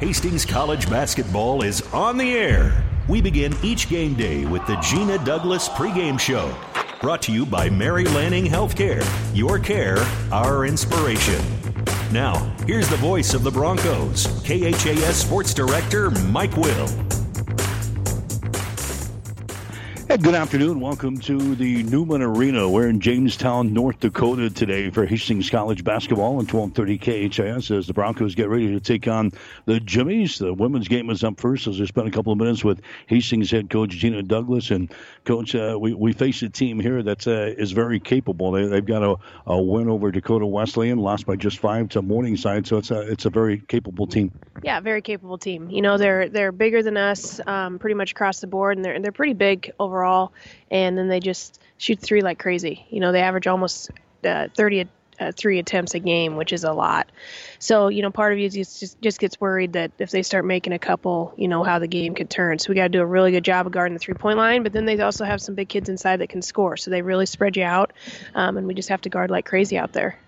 Hastings College basketball is on the air. We begin each game day with the Gina Douglas pregame show. Brought to you by Mary Lanning Healthcare. Your care, our inspiration. Now, here's the voice of the Broncos, KHAS Sports Director Mike Will. And good afternoon. Welcome to the Newman Arena. We're in Jamestown, North Dakota today for Hastings College basketball and 1230 KHAS as the Broncos get ready to take on the Jimmies. The women's game is up first as we spend a couple of minutes with Hastings head coach Gina Douglas. And, coach, uh, we, we face a team here that uh, is very capable. They, have got a, a win over Dakota Wesleyan, lost by just five to Morningside. So it's a, it's a very capable team. Yeah, very capable team. You know, they're they're bigger than us um, pretty much across the board, and they're, they're pretty big overall overall, and then they just shoot three like crazy. You know, they average almost uh, 30 uh, three attempts a game, which is a lot. So, you know, part of you just just gets worried that if they start making a couple, you know, how the game could turn. So we got to do a really good job of guarding the three point line. But then they also have some big kids inside that can score, so they really spread you out, um, and we just have to guard like crazy out there.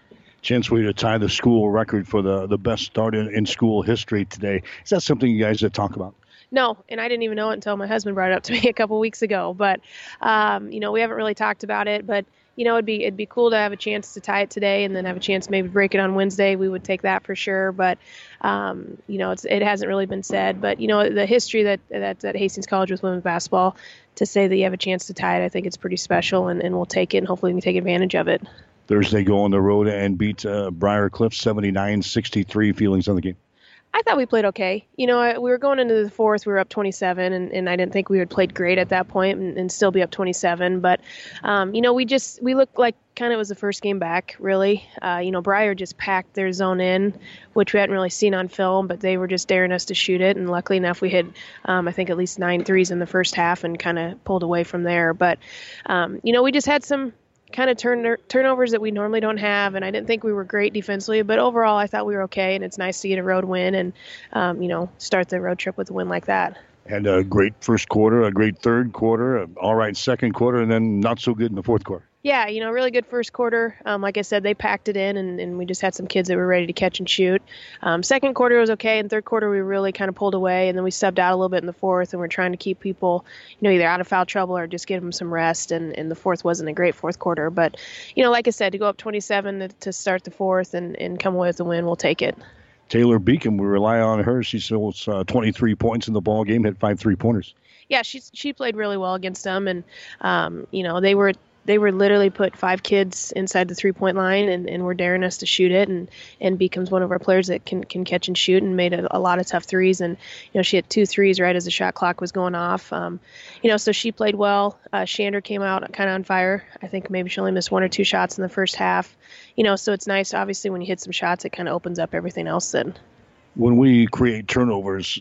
Chance you to tie the school record for the the best start in, in school history today. Is that something you guys that talk about? No, and I didn't even know it until my husband brought it up to me a couple weeks ago. But um, you know, we haven't really talked about it. But you know, it'd be it'd be cool to have a chance to tie it today, and then have a chance maybe break it on Wednesday. We would take that for sure. But um, you know, it hasn't really been said. But you know, the history that that at Hastings College with women's basketball, to say that you have a chance to tie it, I think it's pretty special, and, and we'll take it, and hopefully we can take advantage of it. Thursday, go on the road and beat uh, Briar Cliff 79-63. Feelings on the game. I thought we played okay. You know, we were going into the fourth, we were up 27, and, and I didn't think we had played great at that point and, and still be up 27. But, um, you know, we just, we looked like kind of was the first game back, really. Uh, you know, Briar just packed their zone in, which we hadn't really seen on film, but they were just daring us to shoot it. And luckily enough, we hit, um, I think, at least nine threes in the first half and kind of pulled away from there. But, um, you know, we just had some kind of turn, turnovers that we normally don't have, and I didn't think we were great defensively, but overall I thought we were okay, and it's nice to get a road win and um, you know start the road trip with a win like that. And a great first quarter, a great third quarter, all right second quarter, and then not so good in the fourth quarter yeah, you know, really good first quarter. Um, like I said, they packed it in, and, and we just had some kids that were ready to catch and shoot. Um, second quarter was okay, and third quarter we really kind of pulled away, and then we subbed out a little bit in the fourth, and we're trying to keep people, you know, either out of foul trouble or just give them some rest. And, and the fourth wasn't a great fourth quarter, but you know, like I said, to go up 27 to, to start the fourth and, and come away with the win, we'll take it. Taylor Beacom, we rely on her. She scores uh, 23 points in the ball game, hit five three pointers. Yeah, she she played really well against them, and um, you know they were they were literally put five kids inside the three point line and, and were daring us to shoot it. And and becomes one of our players that can can catch and shoot and made a, a lot of tough threes. And you know she had two threes right as the shot clock was going off. Um, you know so she played well. Uh, Chandra came out kind of on fire. I think maybe she only missed one or two shots in the first half. You know so it's nice obviously when you hit some shots it kind of opens up everything else then. When we create turnovers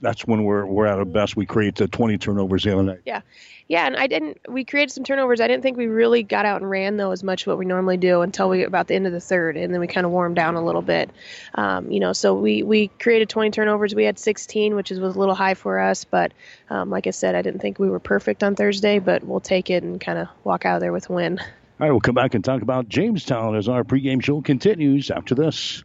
that's when we're we're at our best. We create the 20 turnovers the other night. Yeah, yeah, and I didn't. We created some turnovers. I didn't think we really got out and ran though as much what we normally do until we about the end of the third, and then we kind of warmed down a little bit. Um, you know, so we we created 20 turnovers. We had 16, which is was a little high for us, but um, like I said, I didn't think we were perfect on Thursday, but we'll take it and kind of walk out of there with a win. All right, we'll come back and talk about Jamestown as our pregame show continues after this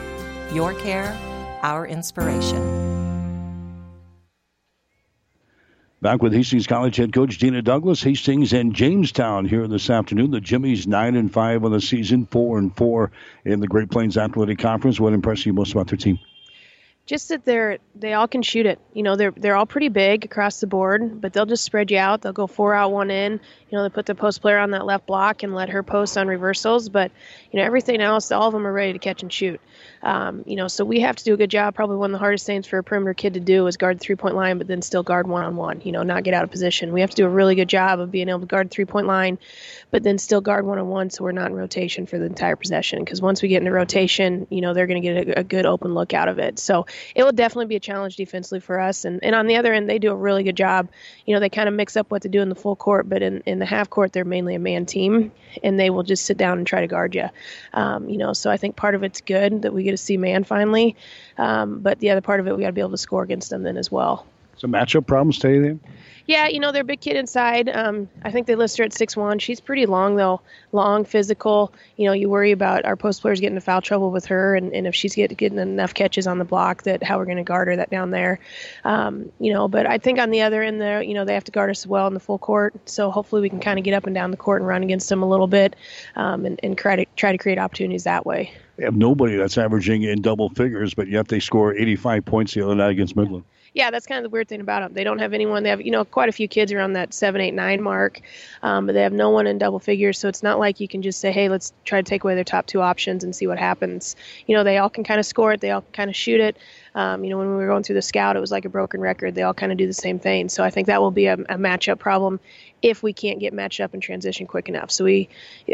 your care, our inspiration. Back with Hastings College head coach Gina Douglas, Hastings and Jamestown here this afternoon. The Jimmies nine and five on the season, four and four in the Great Plains Athletic Conference. What impressed you most about their team? just that they're they all can shoot it. You know, they're they're all pretty big across the board, but they'll just spread you out. They'll go four out, one in. You know, they put the post player on that left block and let her post on reversals. But you know, everything else, all of them are ready to catch and shoot. Um, you know, so we have to do a good job. Probably one of the hardest things for a perimeter kid to do is guard the three point line, but then still guard one on one. You know, not get out of position. We have to do a really good job of being able to guard three point line, but then still guard one on one, so we're not in rotation for the entire possession. Because once we get into rotation, you know, they're going to get a, a good open look out of it. So it will definitely be a challenge defensively for us. And and on the other end, they do a really good job. You know, they kind of mix up what to do in the full court, but in in the half court, they're mainly a man team, and they will just sit down and try to guard you. Um, you know, so I think part of it's good that we get to see man finally, um, but the other part of it, we got to be able to score against them then as well. So matchup problems stay there. Yeah, you know, they're a big kid inside. Um, I think they list her at six one. She's pretty long though, long, physical. You know, you worry about our post players getting into foul trouble with her, and, and if she's get, getting enough catches on the block, that how we're going to guard her that down there. Um, you know, but I think on the other end there, you know, they have to guard us well in the full court. So hopefully we can kind of get up and down the court and run against them a little bit, um, and, and try to try to create opportunities that way. They have nobody that's averaging in double figures, but yet they score 85 points the other night against Midland yeah, that's kind of the weird thing about them. They don't have anyone. They have, you know, quite a few kids around that seven, eight, nine mark, um, but they have no one in double figures. So it's not like you can just say, hey, let's try to take away their top two options and see what happens. You know, they all can kind of score it. They all kind of shoot it. Um, you know, when we were going through the scout, it was like a broken record. They all kind of do the same thing. So I think that will be a, a matchup problem if we can't get matched up and transition quick enough. So we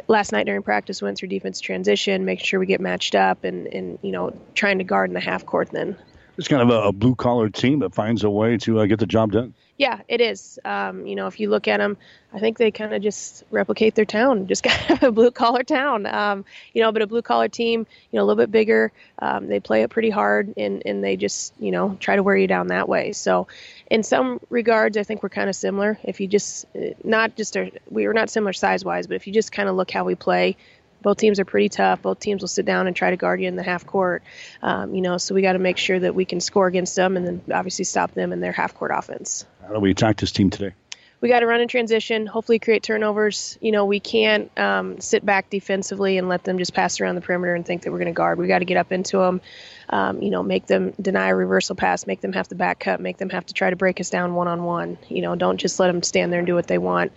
last night during practice went through defense transition, making sure we get matched up and and you know trying to guard in the half court then it's kind of a, a blue collar team that finds a way to uh, get the job done. Yeah, it is. Um, you know, if you look at them, I think they kind of just replicate their town, just kind of a blue collar town. Um, you know, but a blue collar team, you know, a little bit bigger. Um, they play it pretty hard, and and they just you know try to wear you down that way. So, in some regards, I think we're kind of similar. If you just not just our, we were not similar size wise, but if you just kind of look how we play, both teams are pretty tough. Both teams will sit down and try to guard you in the half court. Um, you know, so we got to make sure that we can score against them, and then obviously stop them in their half court offense. How do we attack this team today? We got to run in transition. Hopefully, create turnovers. You know, we can't um, sit back defensively and let them just pass around the perimeter and think that we're going to guard. We got to get up into them. Um, you know, make them deny a reversal pass, make them have to back cut, make them have to try to break us down one on one. You know, don't just let them stand there and do what they want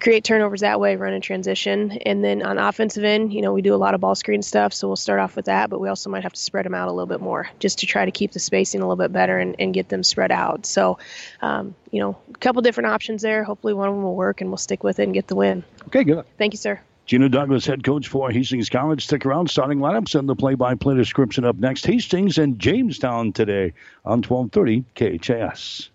create turnovers that way, run in transition. And then on offensive end, you know, we do a lot of ball screen stuff, so we'll start off with that, but we also might have to spread them out a little bit more just to try to keep the spacing a little bit better and, and get them spread out. So, um, you know, a couple different options there. Hopefully one of them will work and we'll stick with it and get the win. Okay, good. Thank you, sir. Gina Douglas, head coach for Hastings College. Stick around. Starting lineups and the play-by-play description up next. Hastings and Jamestown today on 1230 KHAS.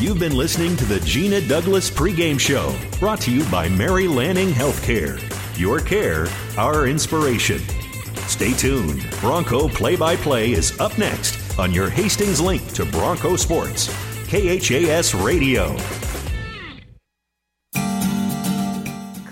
You've been listening to the Gina Douglas pregame show, brought to you by Mary Lanning Healthcare. Your care, our inspiration. Stay tuned. Bronco play by play is up next on your Hastings link to Bronco Sports, KHAS Radio.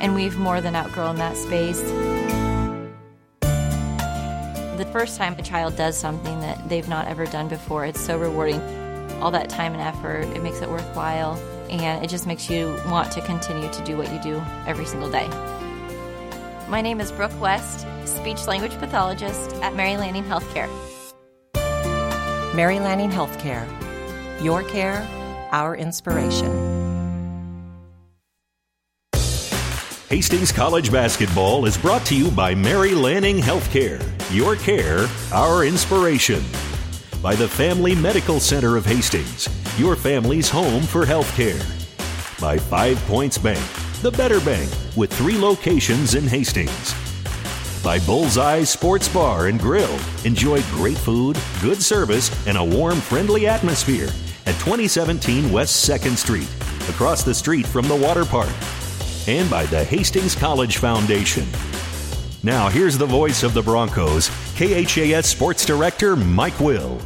and we've more than outgrown that space. The first time a child does something that they've not ever done before, it's so rewarding. All that time and effort, it makes it worthwhile, and it just makes you want to continue to do what you do every single day. My name is Brooke West, speech language pathologist at Mary Lanning Healthcare. Mary Lanning Healthcare. Your care, our inspiration. Hastings College basketball is brought to you by Mary Lanning Healthcare. Your care, our inspiration. By the Family Medical Center of Hastings, your family's home for healthcare. By Five Points Bank, the better bank with three locations in Hastings. By Bullseye Sports Bar and Grill. Enjoy great food, good service, and a warm, friendly atmosphere at 2017 West 2nd Street, across the street from the water park and by the Hastings College Foundation. Now, here's the voice of the Broncos, KHAS Sports Director Mike Will.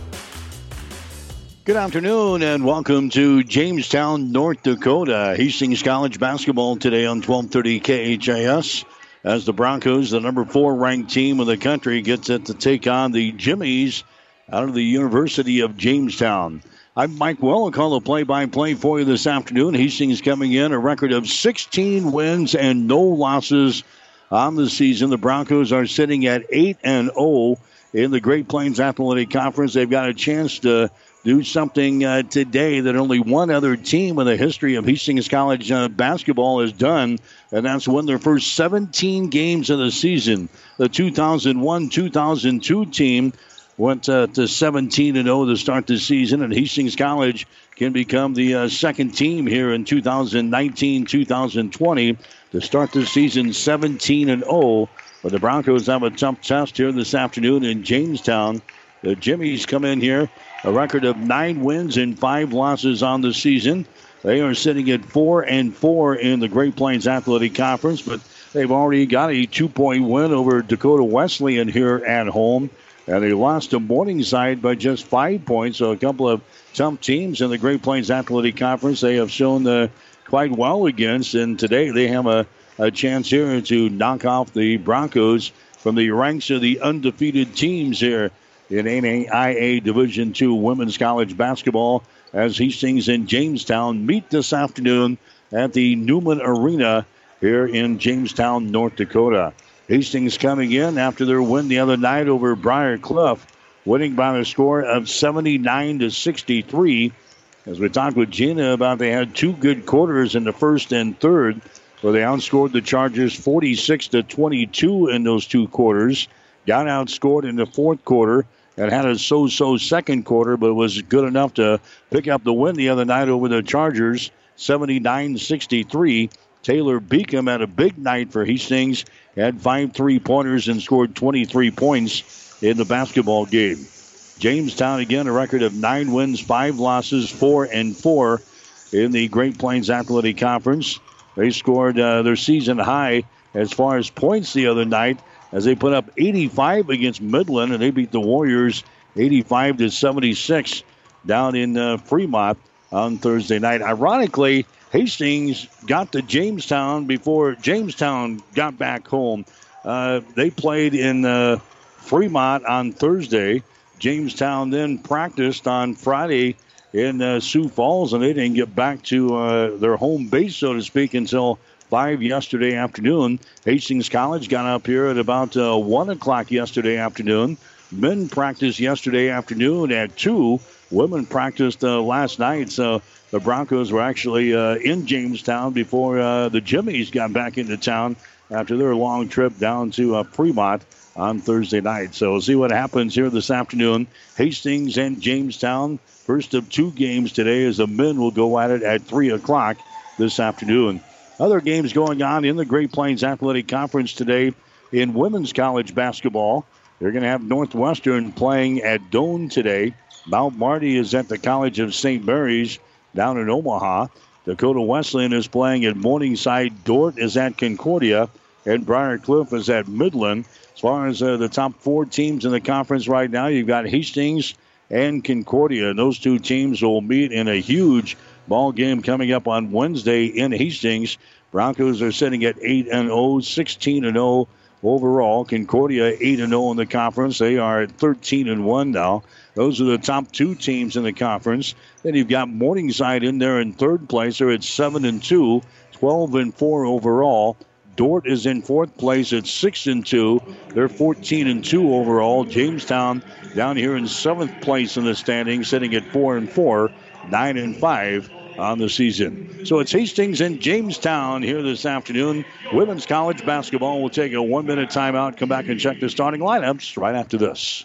Good afternoon and welcome to Jamestown, North Dakota. Hastings College basketball today on 1230 KHAS as the Broncos, the number four ranked team in the country, gets it to take on the Jimmies out of the University of Jamestown. I'm Mike Will. I'll call the play-by-play for you this afternoon. Hastings coming in a record of 16 wins and no losses on the season. The Broncos are sitting at 8 and 0 in the Great Plains Athletic Conference. They've got a chance to do something uh, today that only one other team in the history of Hastings College uh, basketball has done, and that's win their first 17 games of the season. The 2001 2002 team went uh, to 17 and 0 to start the season, and Hastings College can become the uh, second team here in 2019 2020 to start the season 17 and 0. But the Broncos have a tough test here this afternoon in Jamestown. The Jimmies come in here a record of nine wins and five losses on the season. They are sitting at four and four in the Great Plains Athletic Conference, but they've already got a two-point win over Dakota Wesleyan here at home, and they lost to Morningside by just five points. So a couple of tough teams in the Great Plains Athletic Conference they have shown uh, quite well against, and today they have a, a chance here to knock off the Broncos from the ranks of the undefeated teams here in NAIA Division II women's college basketball as Hastings and Jamestown meet this afternoon at the Newman Arena here in Jamestown, North Dakota. Hastings coming in after their win the other night over Briar Cliff, winning by a score of 79 to 63. As we talked with Gina about, they had two good quarters in the first and third, where they outscored the Chargers 46 to 22 in those two quarters. Got outscored in the fourth quarter and had a so-so second quarter, but was good enough to pick up the win the other night over the Chargers, 79-63. Taylor Beacom had a big night for Hastings, had five three-pointers and scored 23 points in the basketball game. Jamestown again a record of nine wins, five losses, four and four in the Great Plains Athletic Conference. They scored uh, their season high as far as points the other night as they put up 85 against Midland, and they beat the Warriors 85 to 76 down in uh, Fremont on Thursday night. Ironically, Hastings got to Jamestown before Jamestown got back home. Uh, they played in uh, Fremont on Thursday. Jamestown then practiced on Friday in uh, Sioux Falls, and they didn't get back to uh, their home base, so to speak, until 5 yesterday afternoon. Hastings College got up here at about uh, 1 o'clock yesterday afternoon. Men practiced yesterday afternoon at 2. Women practiced uh, last night. So the Broncos were actually uh, in Jamestown before uh, the Jimmies got back into town after their long trip down to uh, Fremont on Thursday night. So we'll see what happens here this afternoon. Hastings and Jamestown, first of two games today, as the men will go at it at 3 o'clock this afternoon. Other games going on in the Great Plains Athletic Conference today in women's college basketball. They're going to have Northwestern playing at Doane today. Mount Marty is at the College of St. Mary's down in Omaha. Dakota Wesleyan is playing at Morningside. Dordt is at Concordia. And Briar Cliff is at Midland. As far as uh, the top four teams in the conference right now, you've got Hastings and Concordia. And those two teams will meet in a huge Ball game coming up on Wednesday in Hastings. Broncos are sitting at 8 and 0, 16 and 0 overall. Concordia 8 and 0 in the conference. They are at 13 and 1 now. Those are the top two teams in the conference. Then you've got Morningside in there in third place. They're at 7 and 2, 12 and 4 overall. Dordt is in fourth place at 6 and 2. They're 14 and 2 overall. Jamestown down here in seventh place in the standings, sitting at 4 and 4, 9 and 5 on the season. So it's Hastings and Jamestown here this afternoon. Women's college basketball will take a one minute timeout, come back and check the starting lineups right after this.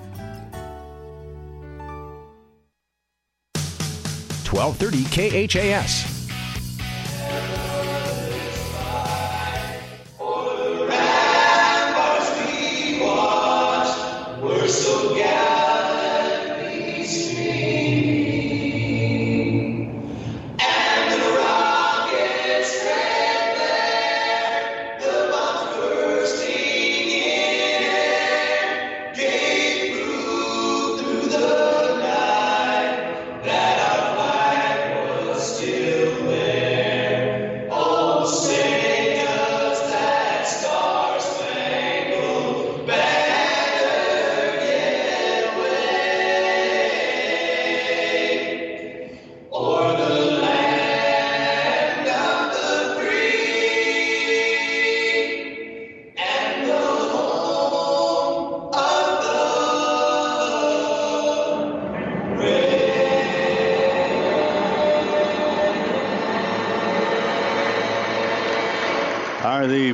1230 KHAS.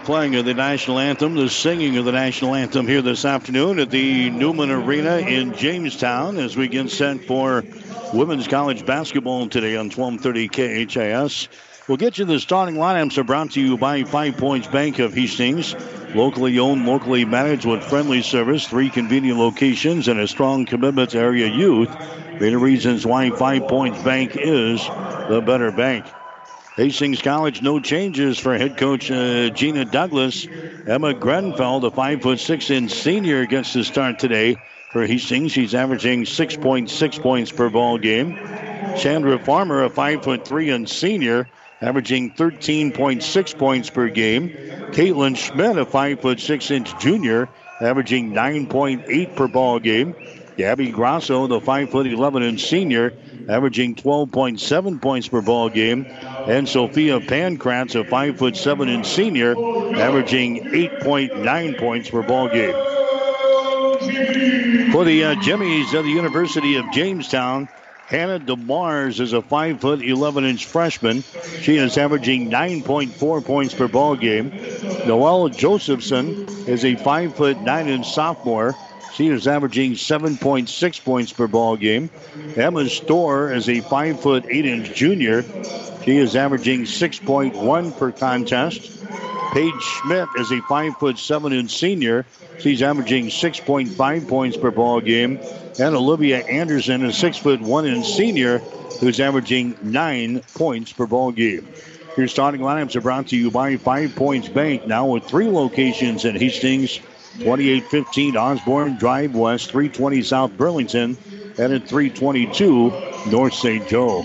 Playing of the national anthem, the singing of the national anthem here this afternoon at the Newman Arena in Jamestown as we get set for women's college basketball today on 1230 KHAS. We'll get you the starting lineups are brought to you by Five Points Bank of Hastings. Locally owned, locally managed with friendly service, three convenient locations, and a strong commitment to area youth. Many reasons why Five Points Bank is the better bank. Hastings College, no changes for head coach uh, Gina Douglas. Emma Grenfell, the five foot six in senior, gets the start today for Hastings. She's averaging 6.6 points per ball game. Chandra Farmer, a five foot three in senior, averaging 13.6 points per game. Caitlin Schmidt, a five foot six inch junior, averaging 9.8 per ball game. Gabby Grosso, the five foot 11 inch senior, averaging 12.7 points per ball game and Sophia Pankratz, a five foot seven inch senior, averaging 8.9 points per ball game. For the uh, Jimmies of the University of Jamestown, Hannah DeMars is a five foot 11 inch freshman. She is averaging 9.4 points per ball game. Noelle Josephson is a five foot nine inch sophomore. She is averaging 7.6 points per ball game. Emma Storr is a five foot eight inch junior. She is averaging 6.1 per contest. Paige Schmidt is a five foot seven inch senior. She's averaging 6.5 points per ball game. And Olivia Anderson, is a six foot one inch senior, who's averaging nine points per ball game. Your starting lineups are brought to you by Five Points Bank, now with three locations in Hastings, 2815 Osborne Drive West, 320 South Burlington, and at 322 North St. Joe.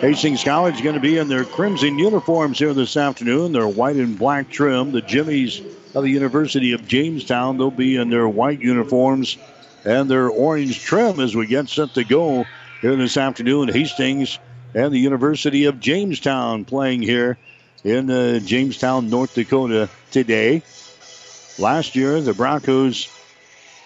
Hastings College going to be in their crimson uniforms here this afternoon. Their white and black trim. The Jimmies of the University of Jamestown, they'll be in their white uniforms and their orange trim as we get set to go here this afternoon. Hastings and the University of Jamestown playing here in uh, Jamestown, North Dakota today. Last year, the Broncos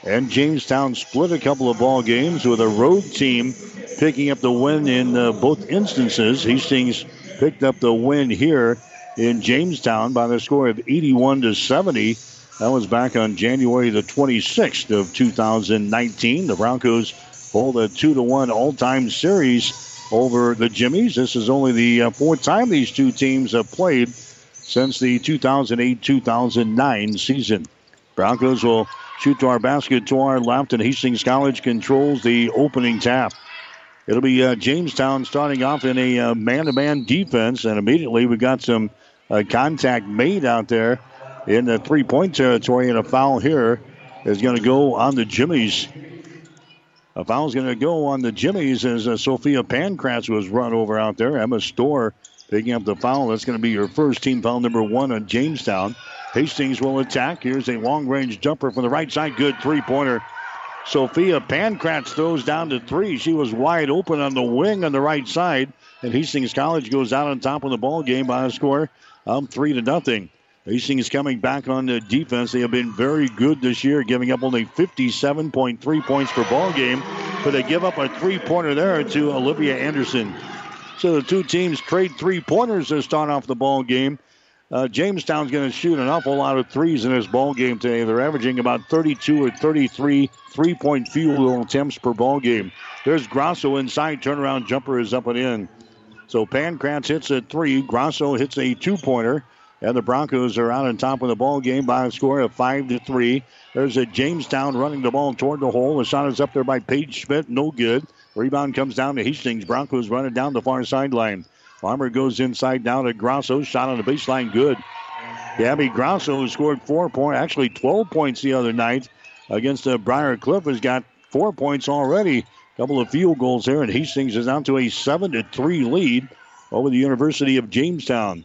and Jamestown split a couple of ball games with a road team picking up the win in uh, both instances. Hastings picked up the win here in Jamestown by the score of 81 to 70. That was back on January the 26th of 2019. The Broncos hold a two to one all-time series over the Jimmies. This is only the uh, fourth time these two teams have played since the 2008-2009 season. Broncos will shoot to our basket to our left, and Hastings College controls the opening tap. It'll be uh, Jamestown starting off in a uh, man-to-man defense, and immediately we got some uh, contact made out there in the three-point territory, and a foul here is going to go on the Jimmies. A foul's going to go on the Jimmies as uh, Sophia Pankratz was run over out there. Emma Storr picking up the foul. That's going to be your first team foul number one on Jamestown. Hastings will attack. Here's a long range jumper from the right side. Good three pointer. Sophia Pankratz throws down to three. She was wide open on the wing on the right side. And Hastings College goes out on top of the ball game by a score of three to nothing. Hastings coming back on the defense. They have been very good this year, giving up only 57.3 points per ball game, but they give up a three-pointer there to Olivia Anderson. So the two teams trade three-pointers to start off the ball game. Uh, Jamestown's going to shoot an awful lot of threes in this ball game today. They're averaging about 32 or 33 three-point field goal attempts per ball game. There's Grosso inside. Turnaround jumper is up and in. So Pankratz hits a three. Grosso hits a two-pointer. And the Broncos are out on top of the ball game by a score of five to three. There's a Jamestown running the ball toward the hole. The shot is up there by Paige Schmidt, no good. Rebound comes down to Hastings. Broncos running down the far sideline. Farmer goes inside down to Grosso. Shot on the baseline, good. Gabby Grosso, who scored four points, actually 12 points the other night against uh, Briar Cliff, has got four points already. Couple of field goals there, and Hastings is down to a seven to three lead over the University of Jamestown.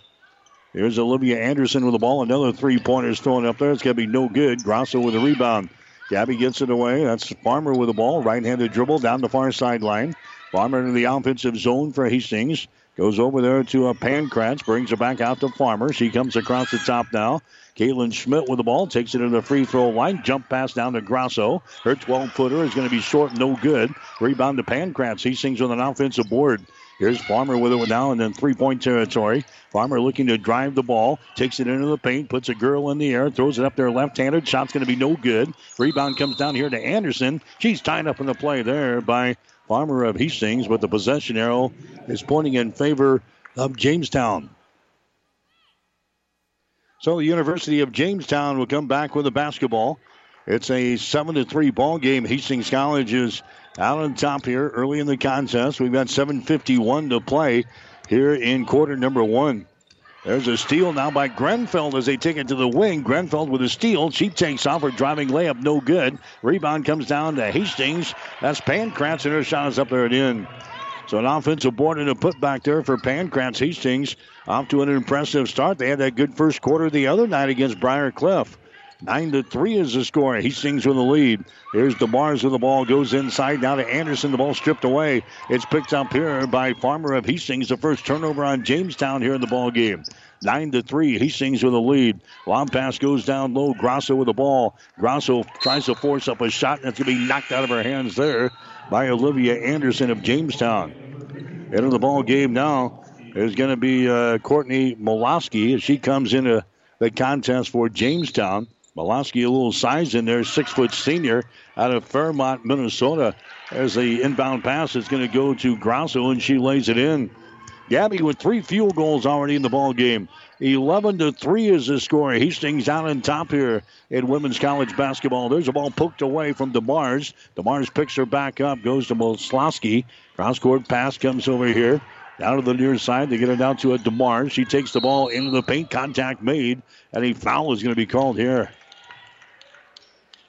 Here's Olivia Anderson with the ball. Another three pointers thrown up there. It's going to be no good. Grosso with a rebound. Gabby gets it away. That's Farmer with the ball. Right handed dribble down the far sideline. Farmer into the offensive zone for Hastings. Goes over there to uh, a Pankratz. Brings it back out to Farmer. She comes across the top now. Caitlin Schmidt with the ball. Takes it to the free throw line. Jump pass down to Grosso. Her 12 footer is going to be short, no good. Rebound to Pankratz. Hastings with an offensive board. Here's Farmer with it now and then three point territory. Farmer looking to drive the ball, takes it into the paint, puts a girl in the air, throws it up there left handed. Shot's going to be no good. Rebound comes down here to Anderson. She's tied up in the play there by Farmer of Hastings, but the possession arrow is pointing in favor of Jamestown. So the University of Jamestown will come back with a basketball. It's a 7 to 3 ball game. Hastings College is out on top here early in the contest. We've got 7.51 to play here in quarter number one. There's a steal now by Grenfell as they take it to the wing. Grenfell with a steal. She takes off her driving layup, no good. Rebound comes down to Hastings. That's Pankratz, and her shot is up there and in. So an offensive board and a putback there for Pankratz. Hastings off to an impressive start. They had that good first quarter the other night against Briar Cliff. Nine to three is the score. Hastings with the lead. Here's DeMars with the ball. Goes inside now to Anderson. The ball stripped away. It's picked up here by Farmer of Hastings. The first turnover on Jamestown here in the ball game. Nine to three. Hastings with the lead. Long pass goes down low. Grosso with the ball. Grosso tries to force up a shot. That's going to be knocked out of her hands there by Olivia Anderson of Jamestown. Into the ball game now is going to be uh, Courtney Molosky as she comes into the contest for Jamestown. Molosky, a little size in there, six foot senior out of Fairmont, Minnesota. As the inbound pass is going to go to Grosso, and she lays it in. Gabby with three field goals already in the ball game. 11 to 3 is the score. Hastings out on top here in women's college basketball. There's a ball poked away from DeMars. DeMars picks her back up, goes to Moslowski. Cross court pass comes over here. Down to the near side. They get it down to a DeMars. She takes the ball into the paint. Contact made. And a foul is going to be called here.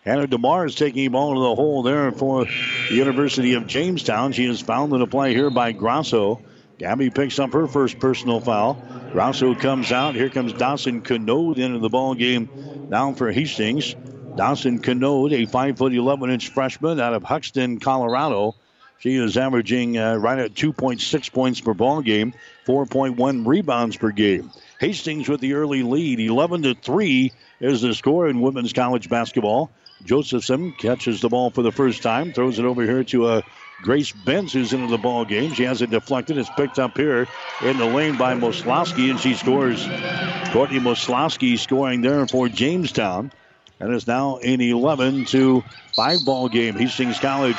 Hannah DeMar is taking him all into the hole there for the University of Jamestown. She is fouled in play here by Grosso. Gabby picks up her first personal foul. Grosso comes out. Here comes Dawson Canode into the ball game down for Hastings. Dawson Canode, a 5 foot 11 inch freshman out of Haxtun, Colorado. She is averaging uh, right at 2.6 points per ball game, 4.1 rebounds per game. Hastings with the early lead, 11 to 3 is the score in women's college basketball. Josephson catches the ball for the first time, throws it over here to uh, Grace Benz, who's into the ball game. She has it deflected. It's picked up here in the lane by Moslowski, and she scores. Courtney Moslowski scoring there for Jamestown. And it's now an 11 to 5 ball game. Hastings College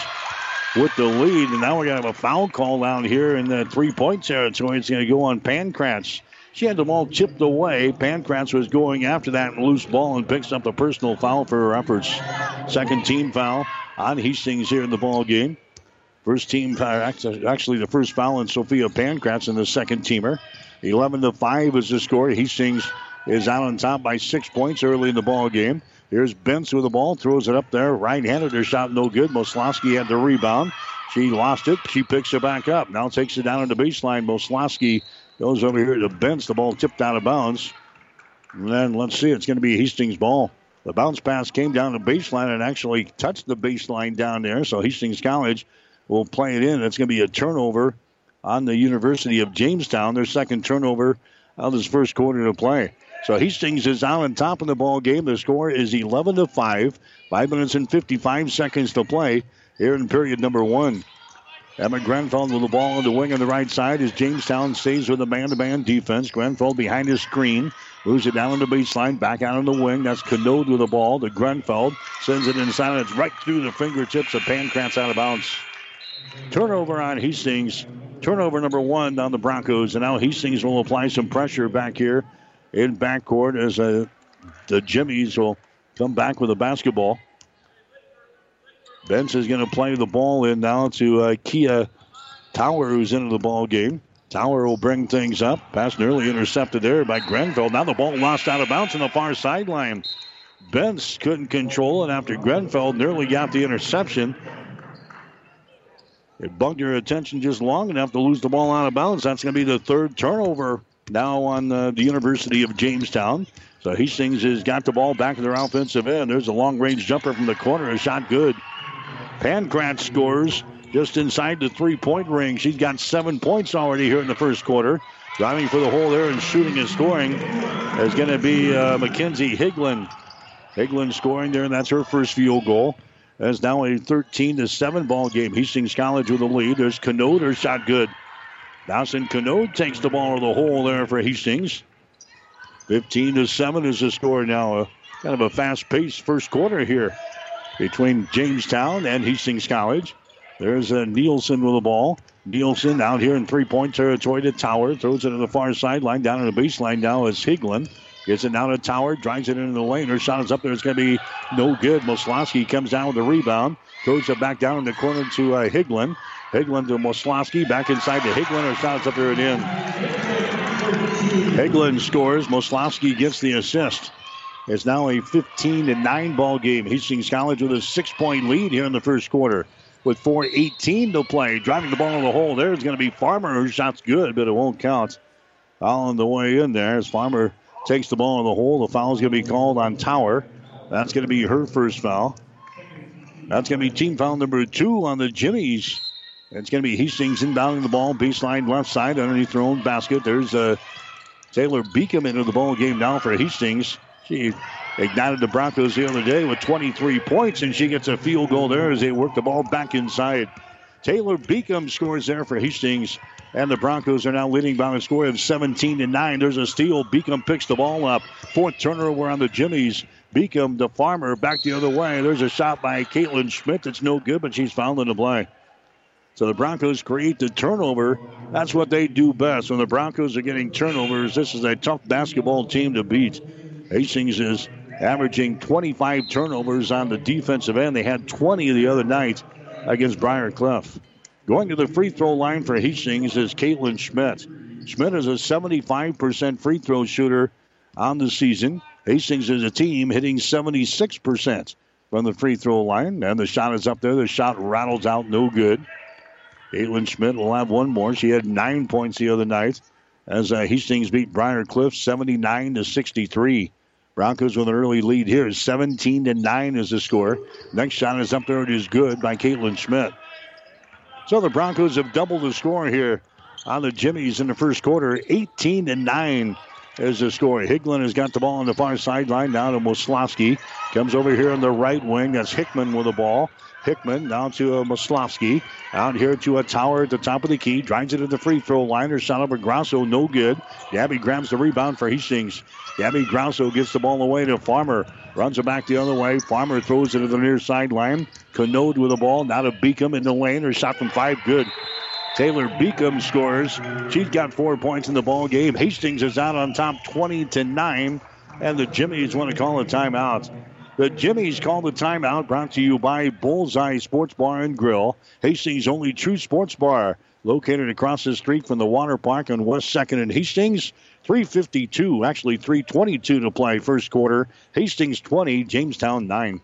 with the lead. And now we're going to have a foul call down here in the three point territory. It's going to go on Pankratz. She had the ball chipped away. Pankratz was going after that loose ball and picks up the personal foul for her efforts. Second team foul on Hastings here in the ball game. First team, actually the first foul on Sophia Pankratz in the second teamer. 11 to 5 is the score. Hastings is out on top by six points early in the ball game. Here's Bentz with the ball, throws it up there. Right-handed, her shot no good. Moslowski had the rebound. She lost it. She picks it back up. Now takes it down on the baseline. Moslowski goes over here to Bentz. The ball tipped out of bounds. And then let's see, it's going to be Hastings' ball. The bounce pass came down the baseline and actually touched the baseline down there. So Hastings College will play it in. It's going to be a turnover on the University of Jamestown. Their second turnover of this first quarter to play. So Hastings is out on top of the ball game. The score is 11 to 5. Five minutes and 55 seconds to play here in period number one. Emma Grenfell with the ball on the wing on the right side as Jamestown stays with a man-to-man defense. Grenfell behind his screen. Moves it down on the baseline, back out on the wing. That's Canode with the ball. The Grenfell sends it inside, it's right through the fingertips of Pankratz out of bounds. Turnover on Hastings. Turnover number one on the Broncos. And now Hastings will apply some pressure back here in backcourt as uh, the Jimmies will come back with a basketball. Bentz is going to play the ball in now to uh, Kia Tower, who's into the ball game. Tower will bring things up. Pass nearly intercepted there by Grenfell. Now the ball lost out of bounds on the far sideline. Bentz couldn't control it after Grenfell nearly got the interception. It bugged your attention just long enough to lose the ball out of bounds. That's going to be the third turnover now on uh, the University of Jamestown. So Hastings has got the ball back in their offensive end. There's a long range jumper from the corner. A shot good. Pankratz scores just inside the three point ring. She's got seven points already here in the first quarter. Driving for the hole there and shooting and scoring is going to be uh, Mackenzie Higlin. Higlin scoring there, and that's her first field goal. That's now a 13 to 7 ball game. Hastings College with the lead. There's Canode, her shot good. Dawson Canode takes the ball to the hole there for Hastings. 15 to 7 is the score now. Uh, kind of a fast paced first quarter here between Jamestown and Hastings College. There's uh, Nielsen with the ball. Nielsen out here in three point territory to Tower. Throws it to the far sideline. Down on the baseline now is Higlin. Gets it down to Tower. Drives it into the lane. Her shot is up there. It's going to be no good. Moslowski comes down with the rebound. Throws it back down in the corner to uh, Higlin. Higlin to Moslowski. Back inside to Higlin. Her shot is up there and in. Higlin scores. Moslowski gets the assist. It's now a 15 to 9 ball game. Hastings College with a six point lead here in the first quarter with 4.18 to play. Driving the ball in the hole there is going to be Farmer, whose shot's good, but it won't count. All on the way in there as Farmer takes the ball in the hole. The foul's going to be called on Tower. That's going to be her first foul. That's going to be team foul number two on the Jimmies. It's going to be Hastings inbounding the ball, baseline left side underneath their own basket. There's uh, Taylor Beacom into the ball game now for Hastings. She ignited the Broncos the other day with 23 points, and she gets a field goal there as they work the ball back inside. Taylor Beacom scores there for Hastings, and the Broncos are now leading by a score of 17 to 9. There's a steal. Beacom picks the ball up. Fourth turnover on the Jimmies. Beacom, the farmer, back the other way. There's a shot by Caitlin Schmidt that's no good, but she's fouled in the play. So the Broncos create the turnover. That's what they do best. When the Broncos are getting turnovers, this is a tough basketball team to beat. Hastings is averaging 25 turnovers on the defensive end. They had 20 the other night against Briar Cliff. Going to the free throw line for Hastings is Caitlin Schmidt. Schmidt is a 75% free throw shooter on the season. Hastings is a team hitting 76% from the free throw line. And the shot is up there. The shot rattles out, no good. Caitlin Schmidt will have one more. She had nine points the other night as uh, Hastings beat Briar Cliff 79 to 63. Broncos with an early lead here. 17 to 9 is the score. Next shot is up there. It is good by Caitlin Schmidt. So the Broncos have doubled the score here on the Jimmies in the first quarter. 18 to 9 is the score. Higlin has got the ball on the far sideline now to Moslowski. Comes over here on the right wing. That's Hickman with the ball. Hickman down to Moslowski. Out here to a tower at the top of the key. Drives it to the free throw line. Her shot over Grosso. No good. Gabby grabs the rebound for Hastings. Gabby Grosso gets the ball away to Farmer. Runs it back the other way. Farmer throws it to the near sideline. Canode with the ball. Now to Beacom in the lane. Her shot from five. Good. Taylor Beacom scores. She's got four points in the ball game. Hastings is out on top 20 to 9. And the Jimmies want to call a timeout. The Jimmy's call the timeout brought to you by Bullseye Sports Bar and Grill, Hastings' only true sports bar. located across the street from the water park on West 2nd and Hastings. 352, actually 322 to play first quarter. Hastings 20, Jamestown 9.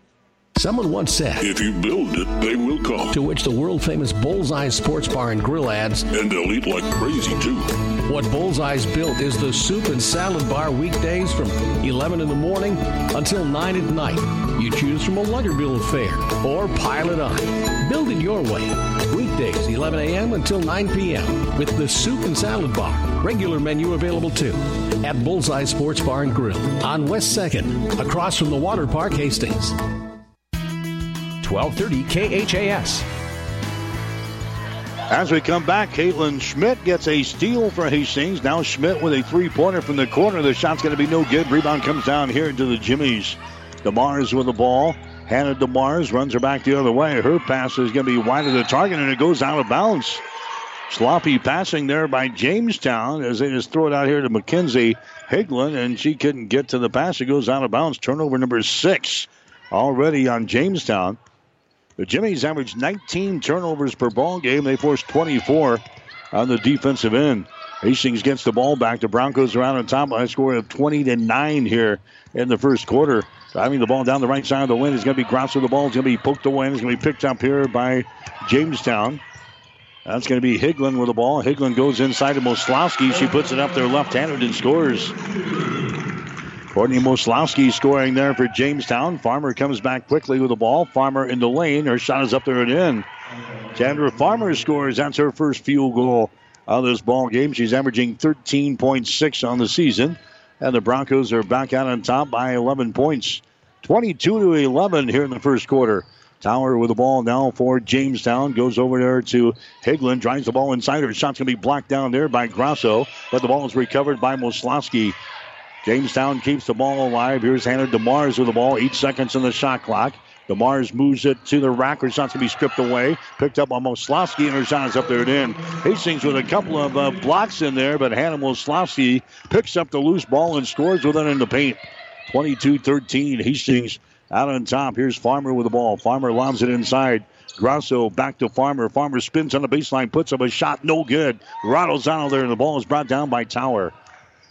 Someone once said, If you build it, they will come. To which the world famous Bullseye Sports Bar and Grill adds, And they'll eat like crazy, too. What Bullseye's built is the soup and salad bar weekdays from 11 in the morning until 9 at night. You choose from a Luggerville affair or pile it on. Build it your way. Weekdays, 11 a.m. until 9 p.m. with the soup and salad bar. Regular menu available too at Bullseye Sports Bar and Grill on West 2nd, across from the Water Park, Hastings. 1230 KHAS. As we come back, Caitlin Schmidt gets a steal for Hastings. Now Schmidt with a three-pointer from the corner. The shot's going to be no good. Rebound comes down here into the Jimmies. DeMars with the ball. Hannah DeMars runs her back the other way. Her pass is going to be wide of the target, and it goes out of bounds. Sloppy passing there by Jamestown as they just throw it out here to Mackenzie Higlin, and she couldn't get to the pass. It goes out of bounds. Turnover number six already on Jamestown. The Jimmies averaged 19 turnovers per ball game. They forced 24 on the defensive end. Hastings gets the ball back. The Broncos are out on top by a score of 20 to 9 here in the first quarter. Driving the ball down the right side of the lane is going to be Grosso. The ball is going to be poked away. It's going to be picked up here by Jamestown. That's going to be Higlin with the ball. Higlin goes inside to Moslowski. She puts it up there left-handed and scores. Courtney Moslowski scoring there for Jamestown. Farmer comes back quickly with the ball. Farmer in the lane. Her shot is up there and in. Chandra Farmer scores. That's her first field goal of this ball game. She's averaging 13.6 on the season. And the Broncos are back out on top by 11 points. 22 to 11 here in the first quarter. Tower with the ball now for Jamestown. Goes over there to Higlin. Drives the ball inside. Her shot's going to be blocked down there by Grosso. But the ball is recovered by Moslowski. Jamestown keeps the ball alive. Here's Hannah DeMars with the ball. Eight seconds on the shot clock. DeMars moves it to the rack. Her shot's going to be stripped away. Picked up by Moslowski, and her shot is up there and in. Hastings with a couple of uh, blocks in there, but Hannah Moslowski picks up the loose ball and scores with it in the paint. 22 13. Hastings out on top. Here's Farmer with the ball. Farmer lobs it inside. Grosso back to Farmer. Farmer spins on the baseline, puts up a shot, no good. Rattles out of there, and the ball is brought down by Tower.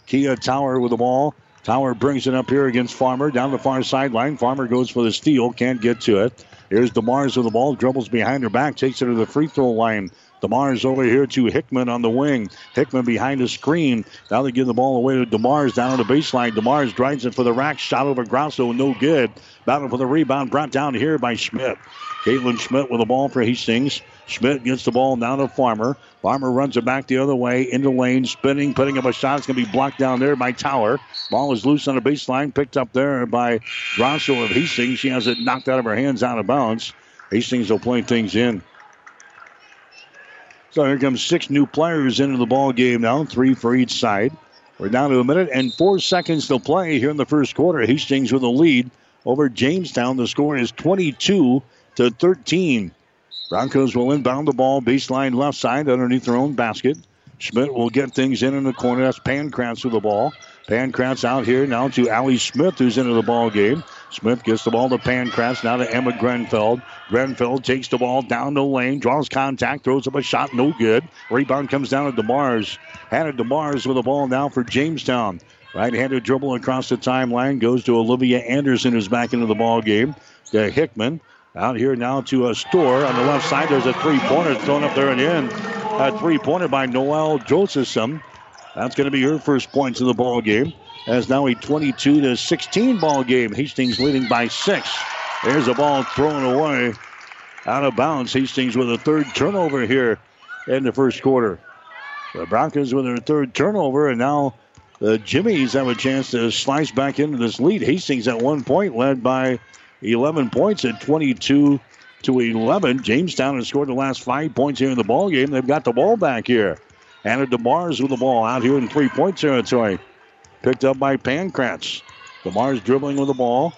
Kia Tower with the ball. Tower brings it up here against Farmer down the far sideline. Farmer goes for the steal, can't get to it. Here's DeMars with the ball, dribbles behind her back, takes it to the free throw line. DeMars over here to Hickman on the wing. Hickman behind the screen. Now they give the ball away to DeMars down on the baseline. DeMars drives it for the rack. Shot over Grosso, no good. Battle for the rebound, brought down here by Schmidt. Caitlin Schmidt with the ball for Hastings. Schmidt gets the ball down to Farmer. Farmer runs it back the other way into lane, spinning, putting up a shot. It's going to be blocked down there by Tower. Ball is loose on the baseline, picked up there by Grosso of Hastings. She has it knocked out of her hands out of bounds. Hastings will play things in. So here comes six new players into the ball game now, three for each side. We're down to a minute and four seconds to play here in the first quarter. Hastings with a lead over Jamestown. The score is 22 to 13. Broncos will inbound the ball baseline left side underneath their own basket. Schmidt will get things in in the corner. That's Pankratz with the ball. Pankratz out here now to Allie Smith, who's into the ball game. Smith gets the ball to Pankratz, now to Emma Grenfell. Grenfell takes the ball down the lane, draws contact, throws up a shot, no good. Rebound comes down to DeMars. Hannah DeMars with the ball now for Jamestown. Right-handed dribble across the timeline goes to Olivia Anderson, who's back into the ball game. To Hickman. Out here now to uh, a store on the left side. There's a three-pointer thrown up there and in. A three-pointer by Noel Josephson. That's going to be her first points in the ball game. As now a 22 to 16 ball game. Hastings leading by six. There's a ball thrown away out of bounds. Hastings with a third turnover here in the first quarter. The Broncos with their third turnover, and now the Jimmies have a chance to slice back into this lead. Hastings at one point led by 11 points at 22 to 11. Jamestown has scored the last five points here in the ball game. They've got the ball back here. Anna DeMars with the ball out here in three-point territory. Picked up by Pankratz. DeMars dribbling with the ball.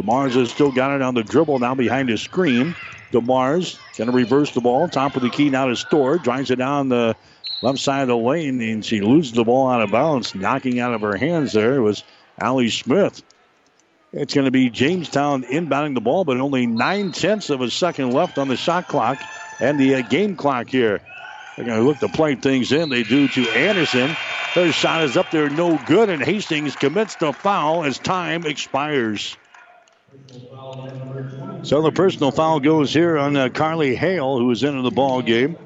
DeMars has still got it on the dribble now behind his screen. DeMars going to reverse the ball. Top of the key now to Store. Drives it down the left side of the lane, and she loses the ball out of bounds. Knocking out of her hands there was Allie Smith. It's going to be Jamestown inbounding the ball, but only nine tenths of a second left on the shot clock and the uh, game clock here. They're going to look to play things in. They do to Anderson. Their shot is up there, no good, and Hastings commits the foul as time expires. So the personal foul goes here on uh, Carly Hale, who is into the ball game.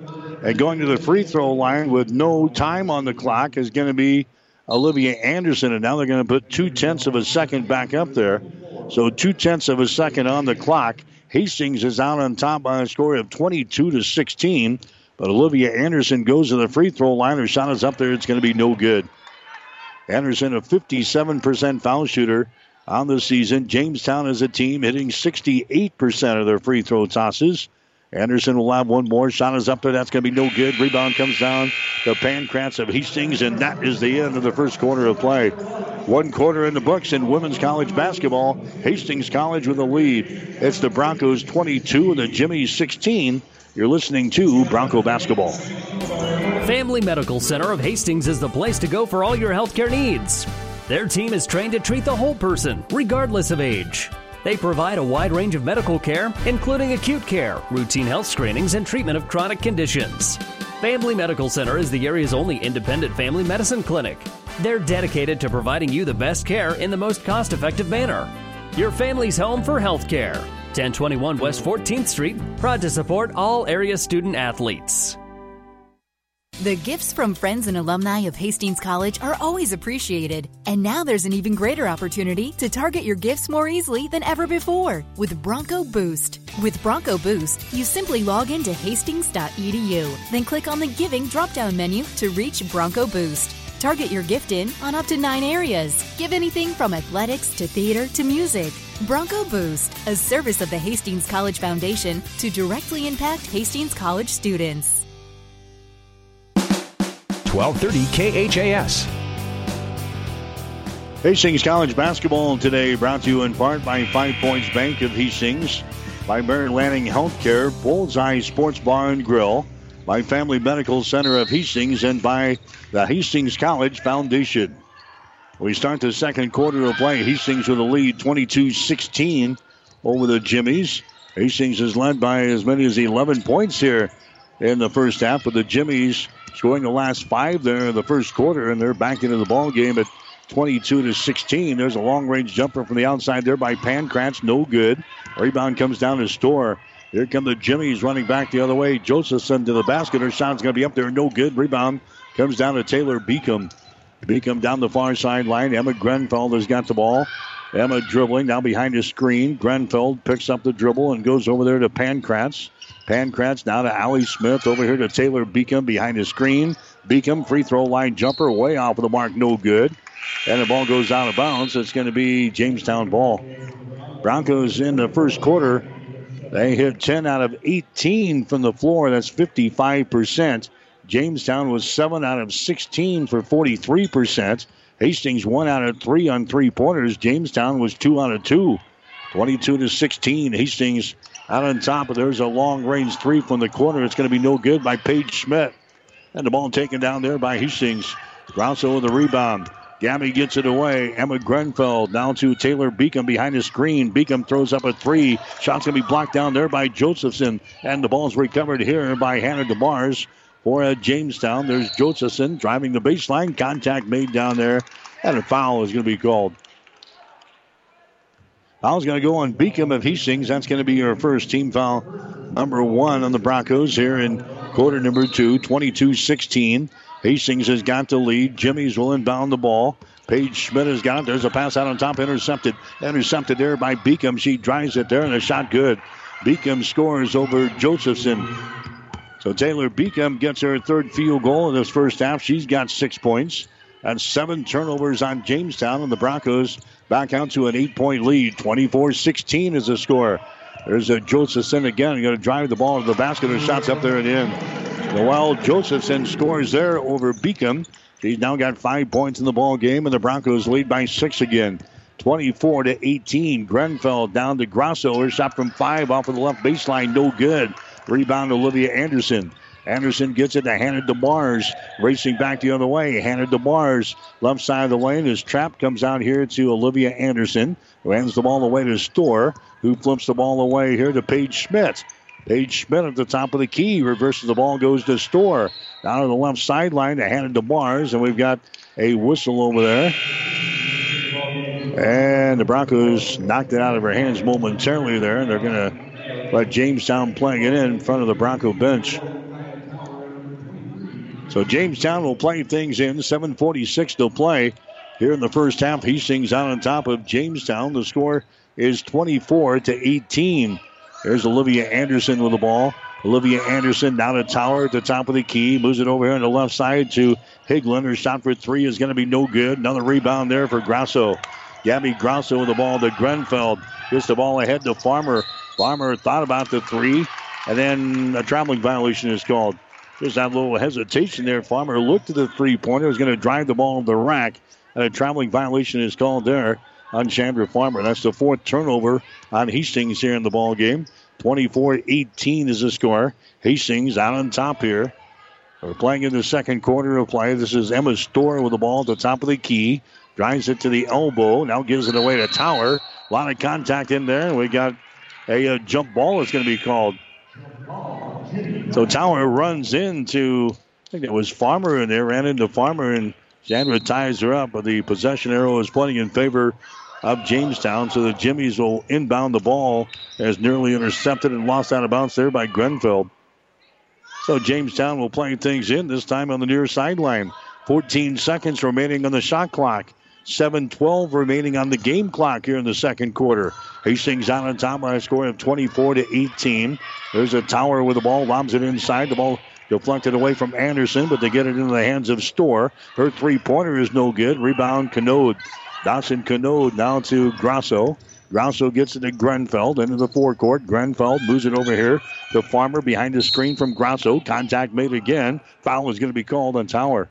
And going to the free throw line with no time on the clock is going to be Olivia Anderson. And now they're going to put two tenths of a second back up there. So two tenths of a second on the clock. Hastings is out on top by a score of 22 to 16. But Olivia Anderson goes to the free throw line. Her shot is up there. It's going to be no good. Anderson, a 57% foul shooter on the season. Jamestown is a team hitting 68% of their free throw tosses. Anderson will have one more. Shot is up there. That's going to be no good. Rebound comes down to Pankratz of Hastings, and that is the end of the first quarter of play. One quarter in the books in women's college basketball. Hastings College with a lead. It's the Broncos 22 and the Jimmies 16. You're listening to Bronco Basketball. Family Medical Center of Hastings is the place to go for all your healthcare needs. Their team is trained to treat the whole person, regardless of age. They provide a wide range of medical care, including acute care, routine health screenings, and treatment of chronic conditions. Family Medical Center is the area's only independent family medicine clinic. They're dedicated to providing you the best care in the most cost effective manner. Your family's home for health care. 1021 West 14th Street, proud to support all area student athletes. The gifts from friends and alumni of Hastings College are always appreciated. And now there's an even greater opportunity to target your gifts more easily than ever before with Bronco Boost. With Bronco Boost, you simply log into hastings.edu, then click on the Giving drop down menu to reach Bronco Boost. Target your gift in on up to nine areas. Give anything from athletics to theater to music. Bronco Boost, a service of the Hastings College Foundation to directly impact Hastings College students. 1230 KHAS. Hastings College basketball today brought to you in part by Five Points Bank of Hastings, by Mary Lanning Healthcare, Bullseye Sports Bar and Grill, by Family Medical Center of Hastings, and by the Hastings College Foundation. We start the second quarter of play. Hastings with a lead 22 16 over the Jimmies. Hastings is led by as many as 11 points here in the first half, with the Jimmies scoring the last five there in the first quarter, and they're back into the ball game at 22 to 16. There's a long range jumper from the outside there by Pankratz, no good. Rebound comes down to Store. Here come the Jimmies running back the other way. Josephson to the basket. Her shot's going to be up there, no good. Rebound comes down to Taylor Beacom. Beacom down the far sideline. Emma Grenfell has got the ball. Emma dribbling now behind the screen. Grenfell picks up the dribble and goes over there to Pankratz. Pankratz now to Allie Smith. Over here to Taylor Beacom behind the screen. Beacom free throw line jumper way off of the mark, no good. And the ball goes out of bounds. It's going to be Jamestown ball. Broncos in the first quarter. They hit 10 out of 18 from the floor. That's 55%. Jamestown was 7 out of 16 for 43%. Hastings 1 out of 3 on three pointers. Jamestown was 2 out of 2. 22 to 16. Hastings out on top. There's a long range three from the corner. It's going to be no good by Paige Schmidt. And the ball taken down there by Hastings. Grosso with the rebound. Gabby gets it away. Emma Grenfell down to Taylor Beacom behind the screen. Beacom throws up a three. Shot's going to be blocked down there by Josephson. And the ball's recovered here by Hannah DeMars for uh, Jamestown. There's Josephson driving the baseline. Contact made down there. And a foul is going to be called. Foul's going to go on Beacom of Hastings. That's going to be your first team foul number one on the Broncos here in quarter number two, 22 16. Hastings has got the lead. Jimmy's will inbound the ball. Paige Schmidt has got it. There's a pass out on top, intercepted. Intercepted there by Beacom. She drives it there, and a shot good. Beacom scores over Josephson. So Taylor Beacom gets her third field goal in this first half. She's got six points. And seven turnovers on Jamestown, and the Broncos back out to an eight point lead. 24 16 is the score. There's a Josephson again. Going to drive the ball to the basket. Her shots up there and in. Noel Josephson scores there over Beacom. She's now got five points in the ball game, and the Broncos lead by six again. 24 to 18. Grenfell down to Grosso. Her shot from five off of the left baseline, no good. Rebound Olivia Anderson. Anderson gets it to Hannah DeMars. Racing back the other way. Hannah DeMars, left side of the lane. His trap comes out here to Olivia Anderson, who hands the ball away to Store, who flips the ball away here to Paige Schmidt. Paige Schmidt at the top of the key. Reverses the ball, goes to Store. Down to the left sideline to Hannah it to Mars. And we've got a whistle over there. And the Broncos knocked it out of her hands momentarily there. And they're going to let Jamestown playing it in front of the Bronco bench. So Jamestown will play things in. 7.46 to play here in the first half. He Hastings out on top of Jamestown. The score is 24 to 18. There's Olivia Anderson with the ball. Olivia Anderson down to Tower at the top of the key. Moves it over here on the left side to Higlin. Her shot for three is going to be no good. Another rebound there for Grasso. Gabby Grasso with the ball to Grenfell. Gets the ball ahead to Farmer. Farmer thought about the three, and then a traveling violation is called. Just that little hesitation there. Farmer looked at the three pointer, was going to drive the ball to the rack, and a traveling violation is called there on Chandra Farmer. That's the fourth turnover on Hastings here in the ball game. 24-18 is the score. Hastings out on top here. We're playing in the second quarter of play. This is Emma Store with the ball at the top of the key. Drives it to the elbow. Now gives it away to Tower. A lot of contact in there. We got a, a jump ball that's going to be called. So Tower runs into, I think it was Farmer in there, ran into Farmer, and Chandra ties her up. But the possession arrow is pointing in favor of Jamestown. So the Jimmies will inbound the ball as nearly intercepted and lost out of bounds there by Grenfell. So Jamestown will play things in this time on the near sideline. 14 seconds remaining on the shot clock. 7-12 remaining on the game clock here in the second quarter. Hastings out on top by a score of 24 to 18. There's a tower with the ball, lobs it inside. The ball deflected away from Anderson, but they get it into the hands of Store. Her three-pointer is no good. Rebound Canode. Dawson Canode now to Grasso. Grasso gets it to Grenfell into the forecourt. Grenfell moves it over here to Farmer behind the screen from Grasso. Contact made again. Foul is going to be called on Tower.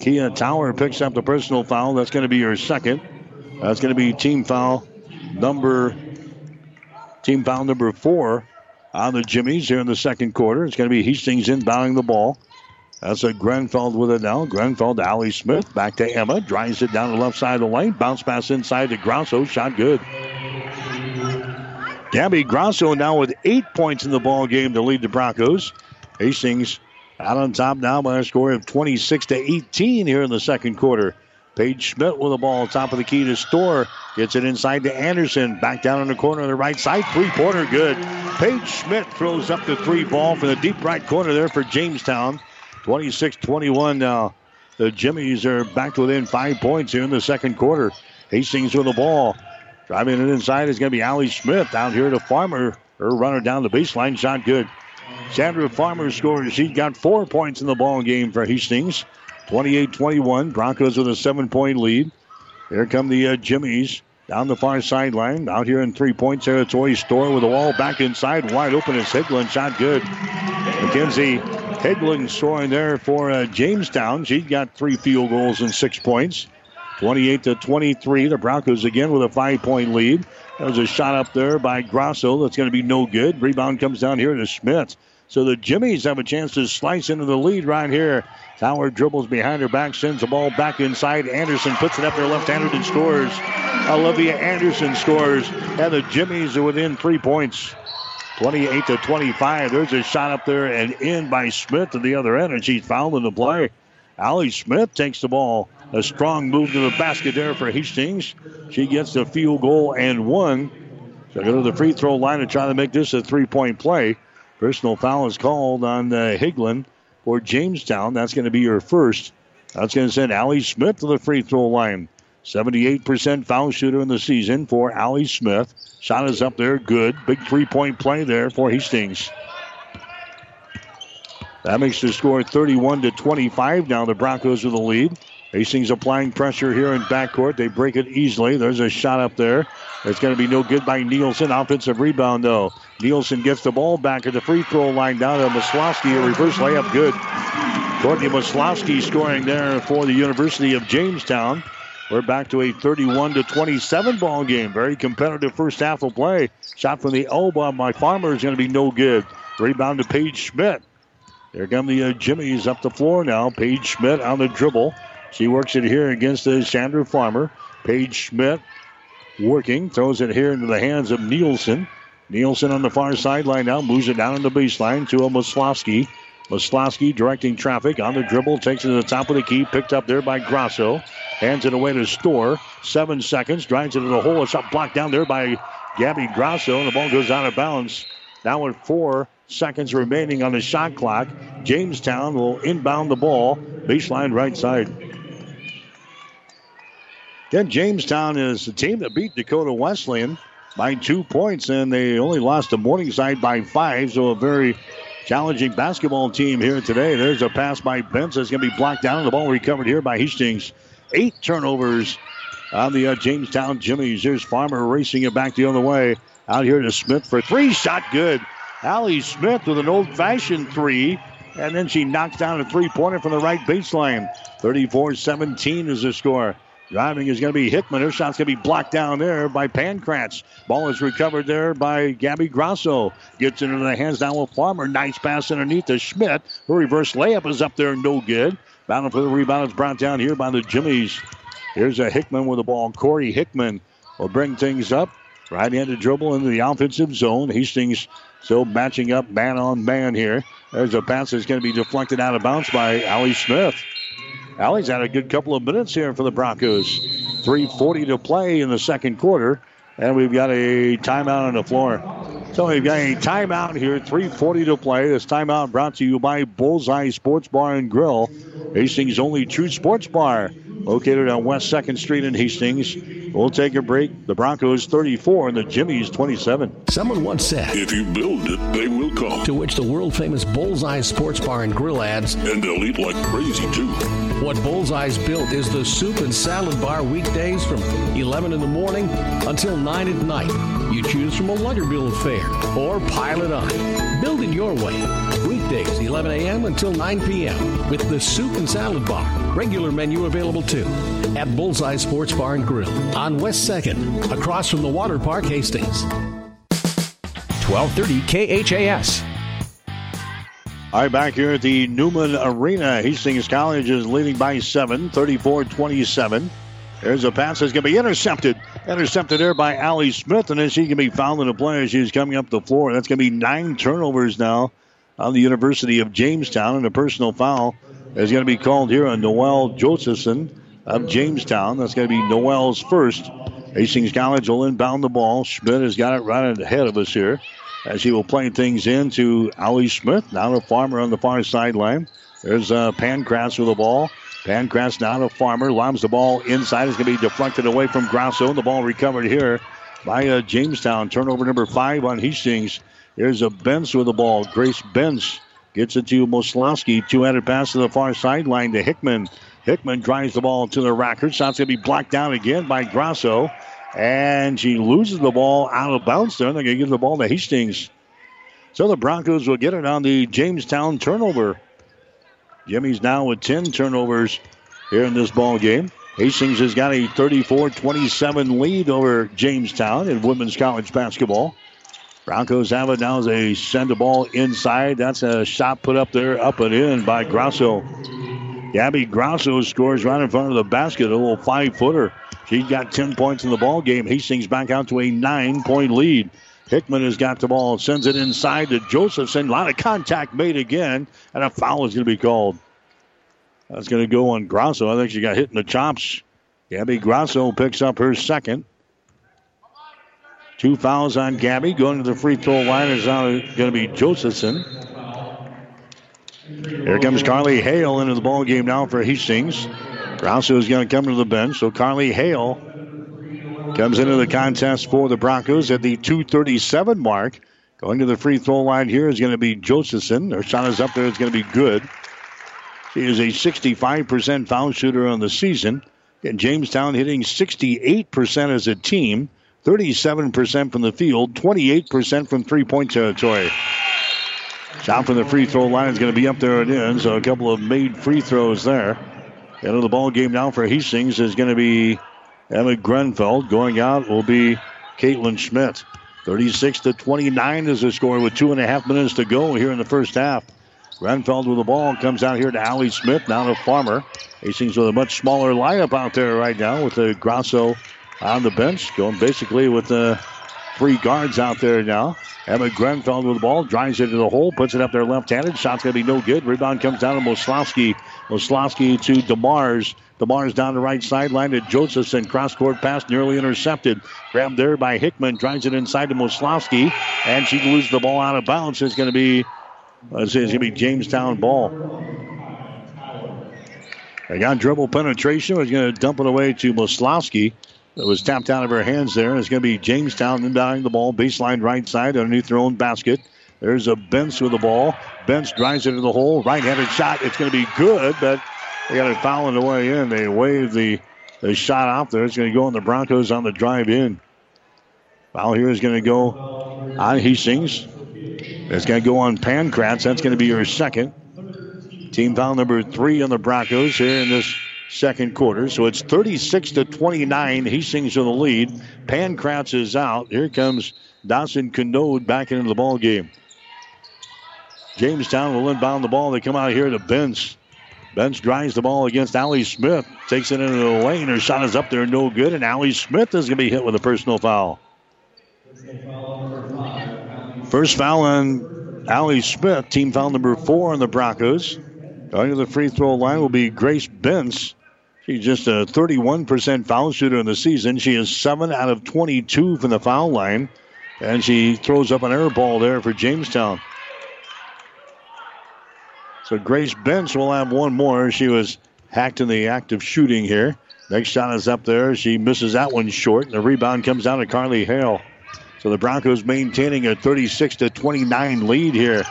Kia Tower picks up the personal foul. That's going to be your second. That's going to be team foul number team foul number four on the Jimmies here in the second quarter. It's going to be Hastings inbounding the ball. That's a Grenfell with it now. Grenfell to Allie Smith. Back to Emma. Drives it down the left side of the lane. Bounce pass inside to Grasso. Shot good. Gabby Grasso now with eight points in the ball game to lead the Broncos. Hastings out on top now by a score of 26 to 18 here in the second quarter. Paige Schmidt with the ball, top of the key to Store. Gets it inside to Anderson. Back down in the corner on the right side. Three pointer good. Paige Schmidt throws up the three ball for the deep right corner there for Jamestown. 26 21 now. The Jimmies are back within five points here in the second quarter. Hastings with the ball. Driving it inside is going to be Allie Smith down here to Farmer. Her runner down the baseline, shot good. Chandra Farmer scores. She got four points in the ball game for Hastings. 28 21. Broncos with a seven point lead. Here come the uh, Jimmies down the far sideline. Out here in three point territory. Store with the wall back inside. Wide open is Higlin. Shot good. Mackenzie Higlin scoring there for uh, Jamestown. She got three field goals and six points. 28 to 23. The Broncos again with a five point lead. There's a shot up there by Grosso that's going to be no good. Rebound comes down here to Schmidt. So the Jimmies have a chance to slice into the lead right here. Tower dribbles behind her back, sends the ball back inside. Anderson puts it up there left-handed and scores. Olivia Anderson scores, and the Jimmies are within three points. 28 to 25. There's a shot up there and in by Smith to the other end, and she's fouled in the play. Allie Smith takes the ball. A strong move to the basket there for Hastings. She gets the field goal and one. So go to the free throw line and try to make this a three-point play. Personal foul is called on uh, Higlin for Jamestown. That's going to be your first. That's going to send Allie Smith to the free throw line. 78% foul shooter in the season for Allie Smith. Shot is up there, good. Big three point play there for Hastings. That makes the score 31 to 25. Now the Broncos with the lead. Hastings applying pressure here in backcourt. They break it easily. There's a shot up there. It's going to be no good by Nielsen. Offensive rebound, though. Nielsen gets the ball back at the free throw line down to Maslowski. A reverse layup, good. Courtney Maslowski scoring there for the University of Jamestown. We're back to a 31 to 27 ball game. Very competitive first half of play. Shot from the elbow by Farmer is going to be no good. Rebound to Paige Schmidt. There come the uh, Jimmies up the floor now. Paige Schmidt on the dribble. She works it here against the Chandra Farmer. Paige Schmidt working, throws it here into the hands of Nielsen. Nielsen on the far sideline now moves it down on the baseline to a Maslowski. Maslowski directing traffic on the dribble, takes it to the top of the key, picked up there by Grosso. Hands it away to Store. Seven seconds, drives it to the hole. It's up blocked down there by Gabby Grosso, and the ball goes out of bounds. Now with four seconds remaining on the shot clock, Jamestown will inbound the ball, baseline right side. Again, Jamestown is the team that beat Dakota Wesleyan by two points, and they only lost to Morningside by five, so a very challenging basketball team here today. There's a pass by Benz that's going to be blocked down, and the ball recovered here by Hastings. Eight turnovers on the uh, Jamestown Jimmies. Here's Farmer racing it back the other way. Out here to Smith for three. Shot good. Allie Smith with an old fashioned three. And then she knocks down a three pointer from the right baseline. 34 17 is the score. Driving is going to be Hickman. Her shot's going to be blocked down there by Pankratz. Ball is recovered there by Gabby Grosso. Gets into the hands down with Farmer. Nice pass underneath to Schmidt. Her reverse layup is up there, no good. Battle for the rebound is brought down here by the Jimmies. Here's a Hickman with the ball. Corey Hickman will bring things up. Right-handed dribble into the offensive zone. Hastings still matching up man on man here. There's a pass that's going to be deflected out of bounds by Allie Smith. Allie's had a good couple of minutes here for the Broncos. 3.40 to play in the second quarter. And we've got a timeout on the floor. So we've got a timeout here, 3.40 to play. This timeout brought to you by Bullseye Sports Bar and Grill, Hastings' only true sports bar located on West 2nd Street in Hastings. We'll take a break. The Broncos 34 and the Jimmies 27. Someone once said, If you build it, they will come. To which the world famous Bullseye Sports Bar and Grill adds, And they'll eat like crazy too. What Bullseye's built is the soup and salad bar weekdays from 11 in the morning until 9 at night. You choose from a lighter bill of fare or pile it on. Build it your way. Weekdays 11 a.m. until 9 p.m. with the soup and salad bar. Regular menu available too at Bullseye Sports Bar and Grill on West 2nd, across from the Water Park Hastings. 1230 KHAS. All right, back here at the Newman Arena, Hastings College is leading by seven, 34 27. There's a pass that's going to be intercepted. Intercepted there by Allie Smith, and then she can be fouled in the play as she's coming up the floor. That's going to be nine turnovers now on the University of Jamestown, and a personal foul is going to be called here on Noel Josephson of Jamestown. That's going to be Noel's first. Hastings College will inbound the ball. Schmidt has got it right ahead of us here as he will play things into Allie Smith. Now to Farmer on the far sideline. There's uh, Pankratz with the ball. Pankratz now to Farmer. Lobs the ball inside. It's going to be deflected away from Grosso. The ball recovered here by uh, Jamestown. Turnover number five on Hastings. Here's a Benz with the ball. Grace Benz gets it to Moslowski. Two-handed pass to the far sideline to Hickman. Hickman drives the ball to the racker. Shot's going to be blocked down again by Grosso. And she loses the ball out of bounds there. They're going to give the ball to Hastings. So the Broncos will get it on the Jamestown turnover. Jimmy's now with 10 turnovers here in this ball game. Hastings has got a 34-27 lead over Jamestown in women's college basketball. Broncos have it now as they send the ball inside. That's a shot put up there, up and in by Grosso. Gabby Grosso scores right in front of the basket, a little five-footer. She's got 10 points in the ball game. Hastings back out to a nine-point lead. Hickman has got the ball, sends it inside to Josephson. A lot of contact made again, and a foul is going to be called. That's going to go on Grosso. I think she got hit in the chops. Gabby Grosso picks up her second. Two fouls on Gabby. Going to the free throw line is now going to be Josephson. Here comes Carly Hale into the ball game now for Hastings. Grosso is going to come to the bench. So Carly Hale comes into the contest for the Broncos at the 237 mark. Going to the free throw line here is going to be Josephson. Her shot is up there. It's going to be good. She is a 65% foul shooter on the season. And Jamestown hitting 68% as a team, 37% from the field, 28% from three point territory. Shot from the free throw line is going to be up there and in. So a couple of made free throws there. End of the ball game now for Hastings is going to be Emma Grenfell. Going out will be Caitlin Schmidt. 36 to 29 is the score with two and a half minutes to go here in the first half. Grenfell with the ball comes out here to Allie Smith, now to Farmer. Hastings with a much smaller lineup out there right now with the Grosso on the bench, going basically with the three guards out there now. Emma Grenfell with the ball, drives it to the hole, puts it up there left-handed. Shot's going to be no good. Rebound comes down to Moslowski. Moslowski to DeMars. DeMars down the right sideline to Josephson. Cross-court pass nearly intercepted. Grabbed there by Hickman. Drives it inside to Moslowski. And she loses the ball out of bounds. It's going to be, uh, it's going to be Jamestown ball. They got dribble penetration. Was going to dump it away to Moslowski. It was tapped out of her hands there. It's going to be Jamestown inbounding the ball, baseline right side underneath their own basket. There's a Bence with the ball. Bence drives it to the hole. Right handed shot. It's going to be good, but they got it fouling the way in. They waved the, the shot out there. It's going to go on the Broncos on the drive in. Foul here is going to go on Hastings. It's going to go on Pankratz. That's going to be your second. Team foul number three on the Broncos here in this second quarter. So it's 36 to 29. Hastings in the lead. Pankratz is out. Here comes Dawson Canode back into the ball game. Jamestown will inbound the ball. They come out here to Bence. Bence drives the ball against Allie Smith. Takes it into the lane. Her shot is up there, no good. And Allie Smith is going to be hit with a personal foul. First foul on Allie Smith. Team foul number four on the Broncos. To the free throw line will be Grace Bence. She's just a 31% foul shooter in the season. She is 7 out of 22 from the foul line. And she throws up an air ball there for Jamestown. So Grace Bence will have one more. She was hacked in the act of shooting here. Next shot is up there. She misses that one short. And the rebound comes down to Carly Hale. So the Broncos maintaining a 36 to 29 lead here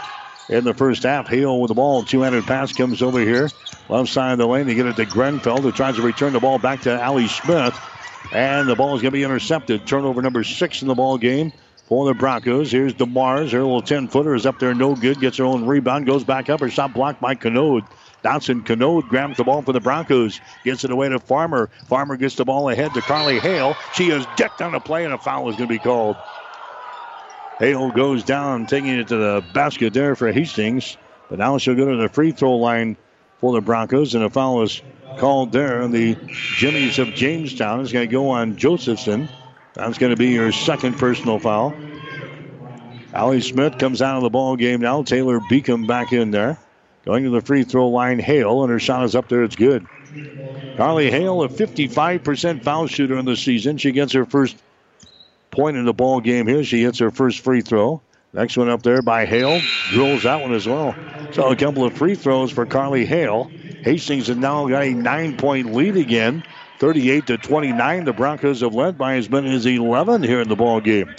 in the first half. Hale with the ball. 200 pass comes over here. Left side of the lane. They get it to Grenfell, who tries to return the ball back to Allie Smith. And the ball is going to be intercepted. Turnover number six in the ball game for the Broncos. Here's DeMars. Her little 10 footer is up there, no good. Gets her own rebound. Goes back up. Her shot blocked by Canode. Dawson Canode grabs the ball for the Broncos. Gets it away to Farmer. Farmer gets the ball ahead to Carly Hale. She is decked on the play, and a foul is going to be called. Hale goes down, taking it to the basket there for Hastings. But now she'll go to the free throw line for the Broncos, and a foul is called there. The Jimmies of Jamestown is going to go on Josephson. That's going to be your second personal foul. Allie Smith comes out of the ball game now. Taylor Beacom back in there. Going to the free throw line, Hale, and her shot is up there. It's good. Carly Hale, a 55% foul shooter in the season. She gets her first point in the ball game here. She hits her first free throw. Next one up there by Hale. Drills that one as well. So a couple of free throws for Carly Hale. Hastings has now got a nine point lead again. 38 to 29. The Broncos have led by as many as 11 here in the ball game.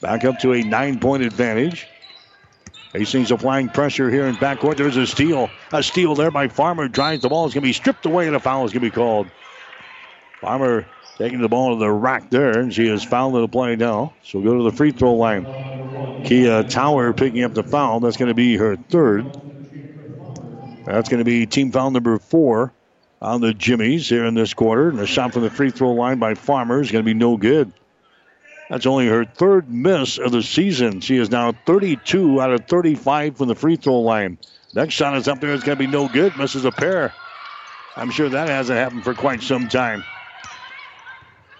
Back up to a nine point advantage. Hastings applying pressure here in backcourt. There's a steal. A steal there by Farmer. Drives the ball. It's going to be stripped away and a foul is going to be called. Farmer taking the ball to the rack there, and she has fouled the play now. She'll go to the free throw line. Kia Tower picking up the foul. That's going to be her third. That's going to be team foul number four on the Jimmies here in this quarter. And a shot from the free throw line by Farmer is going to be no good. That's only her third miss of the season. She is now 32 out of 35 from the free throw line. Next shot is up there. It's going to be no good. Misses a pair. I'm sure that hasn't happened for quite some time.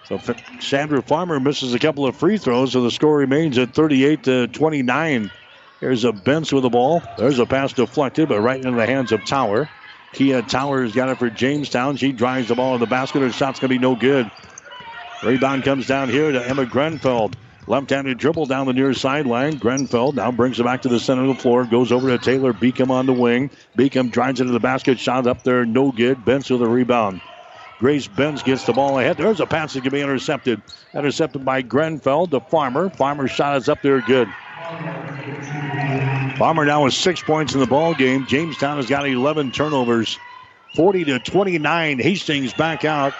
So Chandra Farmer misses a couple of free throws, so the score remains at 38 to 29. Here's a Bence with the ball. There's a pass deflected, but right into the hands of Tower. Kia Tower's got it for Jamestown. She drives the ball in the basket. Her shot's going to be no good. Rebound comes down here to Emma Grenfell. Left-handed dribble down the near sideline. Grenfell now brings it back to the center of the floor. Goes over to Taylor Beacom on the wing. Beacom drives into the basket. Shot up there, no good. Bence with a rebound. Grace Bence gets the ball ahead. There's a pass that can be intercepted. Intercepted by Grenfell to Farmer. Farmer's shot is up there, good. Farmer now with six points in the ball game. Jamestown has got 11 turnovers. 40 to 29. Hastings back out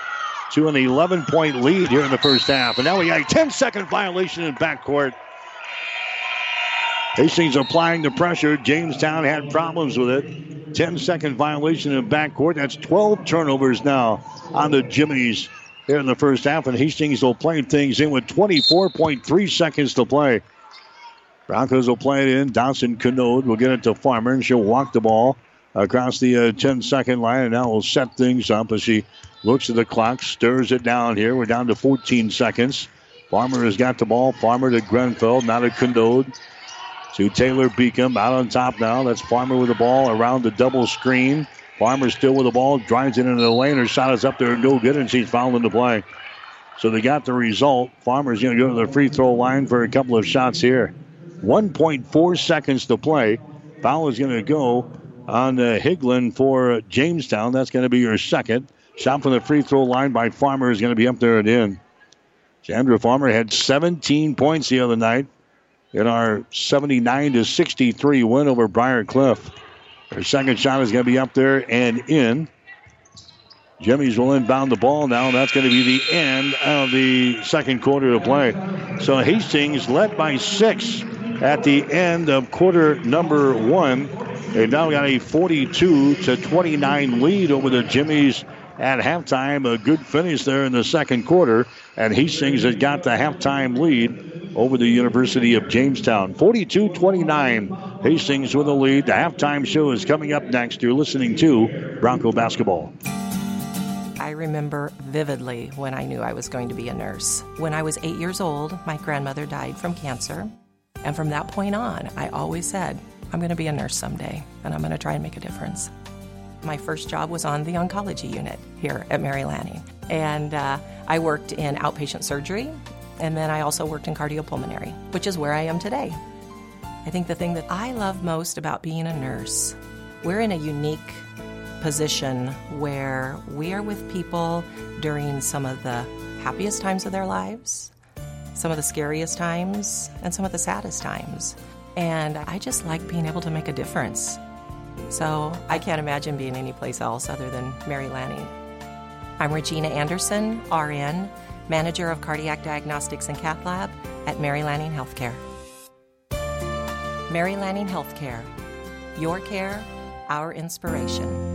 to an 11 point lead here in the first half. And now we got a 10 second violation in backcourt. Hastings applying the pressure. Jamestown had problems with it. 10 second violation in backcourt. That's 12 turnovers now on the Jimmies here in the first half. And Hastings will play things in with 24.3 seconds to play. Broncos will play it in. Dawson Canode will get it to Farmer, and she'll walk the ball across the uh, 10 second line. And now will set things up as she looks at the clock, stirs it down here. We're down to 14 seconds. Farmer has got the ball. Farmer to Grenfell, now to Canode. To Taylor Beacom, out on top now. That's Farmer with the ball around the double screen. Farmer still with the ball, drives it into the lane. Her shot is up there, no good, and she's fouled into play. So they got the result. Farmer's going to go to the free throw line for a couple of shots here. 1.4 seconds to play. Foul is going to go on uh, Higlin for Jamestown. That's going to be your second. Shot from the free throw line by Farmer is going to be up there and in. Chandra Farmer had 17 points the other night in our 79 to 63 win over Briar Cliff. Her second shot is going to be up there and in. Jimmy's will inbound the ball now. That's going to be the end of the second quarter of play. So Hastings led by six at the end of quarter number one. They've now got a 42 to 29 lead over the Jimmies at halftime. A good finish there in the second quarter. And Hastings has got the halftime lead over the University of Jamestown. 42 29. Hastings with a lead. The halftime show is coming up next. You're listening to Bronco Basketball. I remember vividly when I knew I was going to be a nurse. When I was eight years old, my grandmother died from cancer. And from that point on, I always said, I'm going to be a nurse someday, and I'm going to try and make a difference. My first job was on the oncology unit here at Mary Lanning. And uh, I worked in outpatient surgery, and then I also worked in cardiopulmonary, which is where I am today. I think the thing that I love most about being a nurse, we're in a unique position where we are with people during some of the happiest times of their lives, some of the scariest times, and some of the saddest times. And I just like being able to make a difference. So I can't imagine being anyplace else other than Mary Lanning. I'm Regina Anderson, RN, Manager of Cardiac Diagnostics and Cath Lab at Mary Lanning Healthcare. Mary Lanning Healthcare. Your care, our inspiration.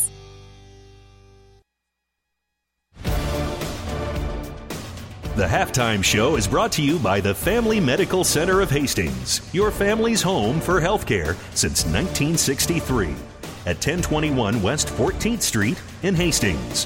The halftime show is brought to you by the Family Medical Center of Hastings, your family's home for healthcare since 1963 at 1021 West 14th Street in Hastings.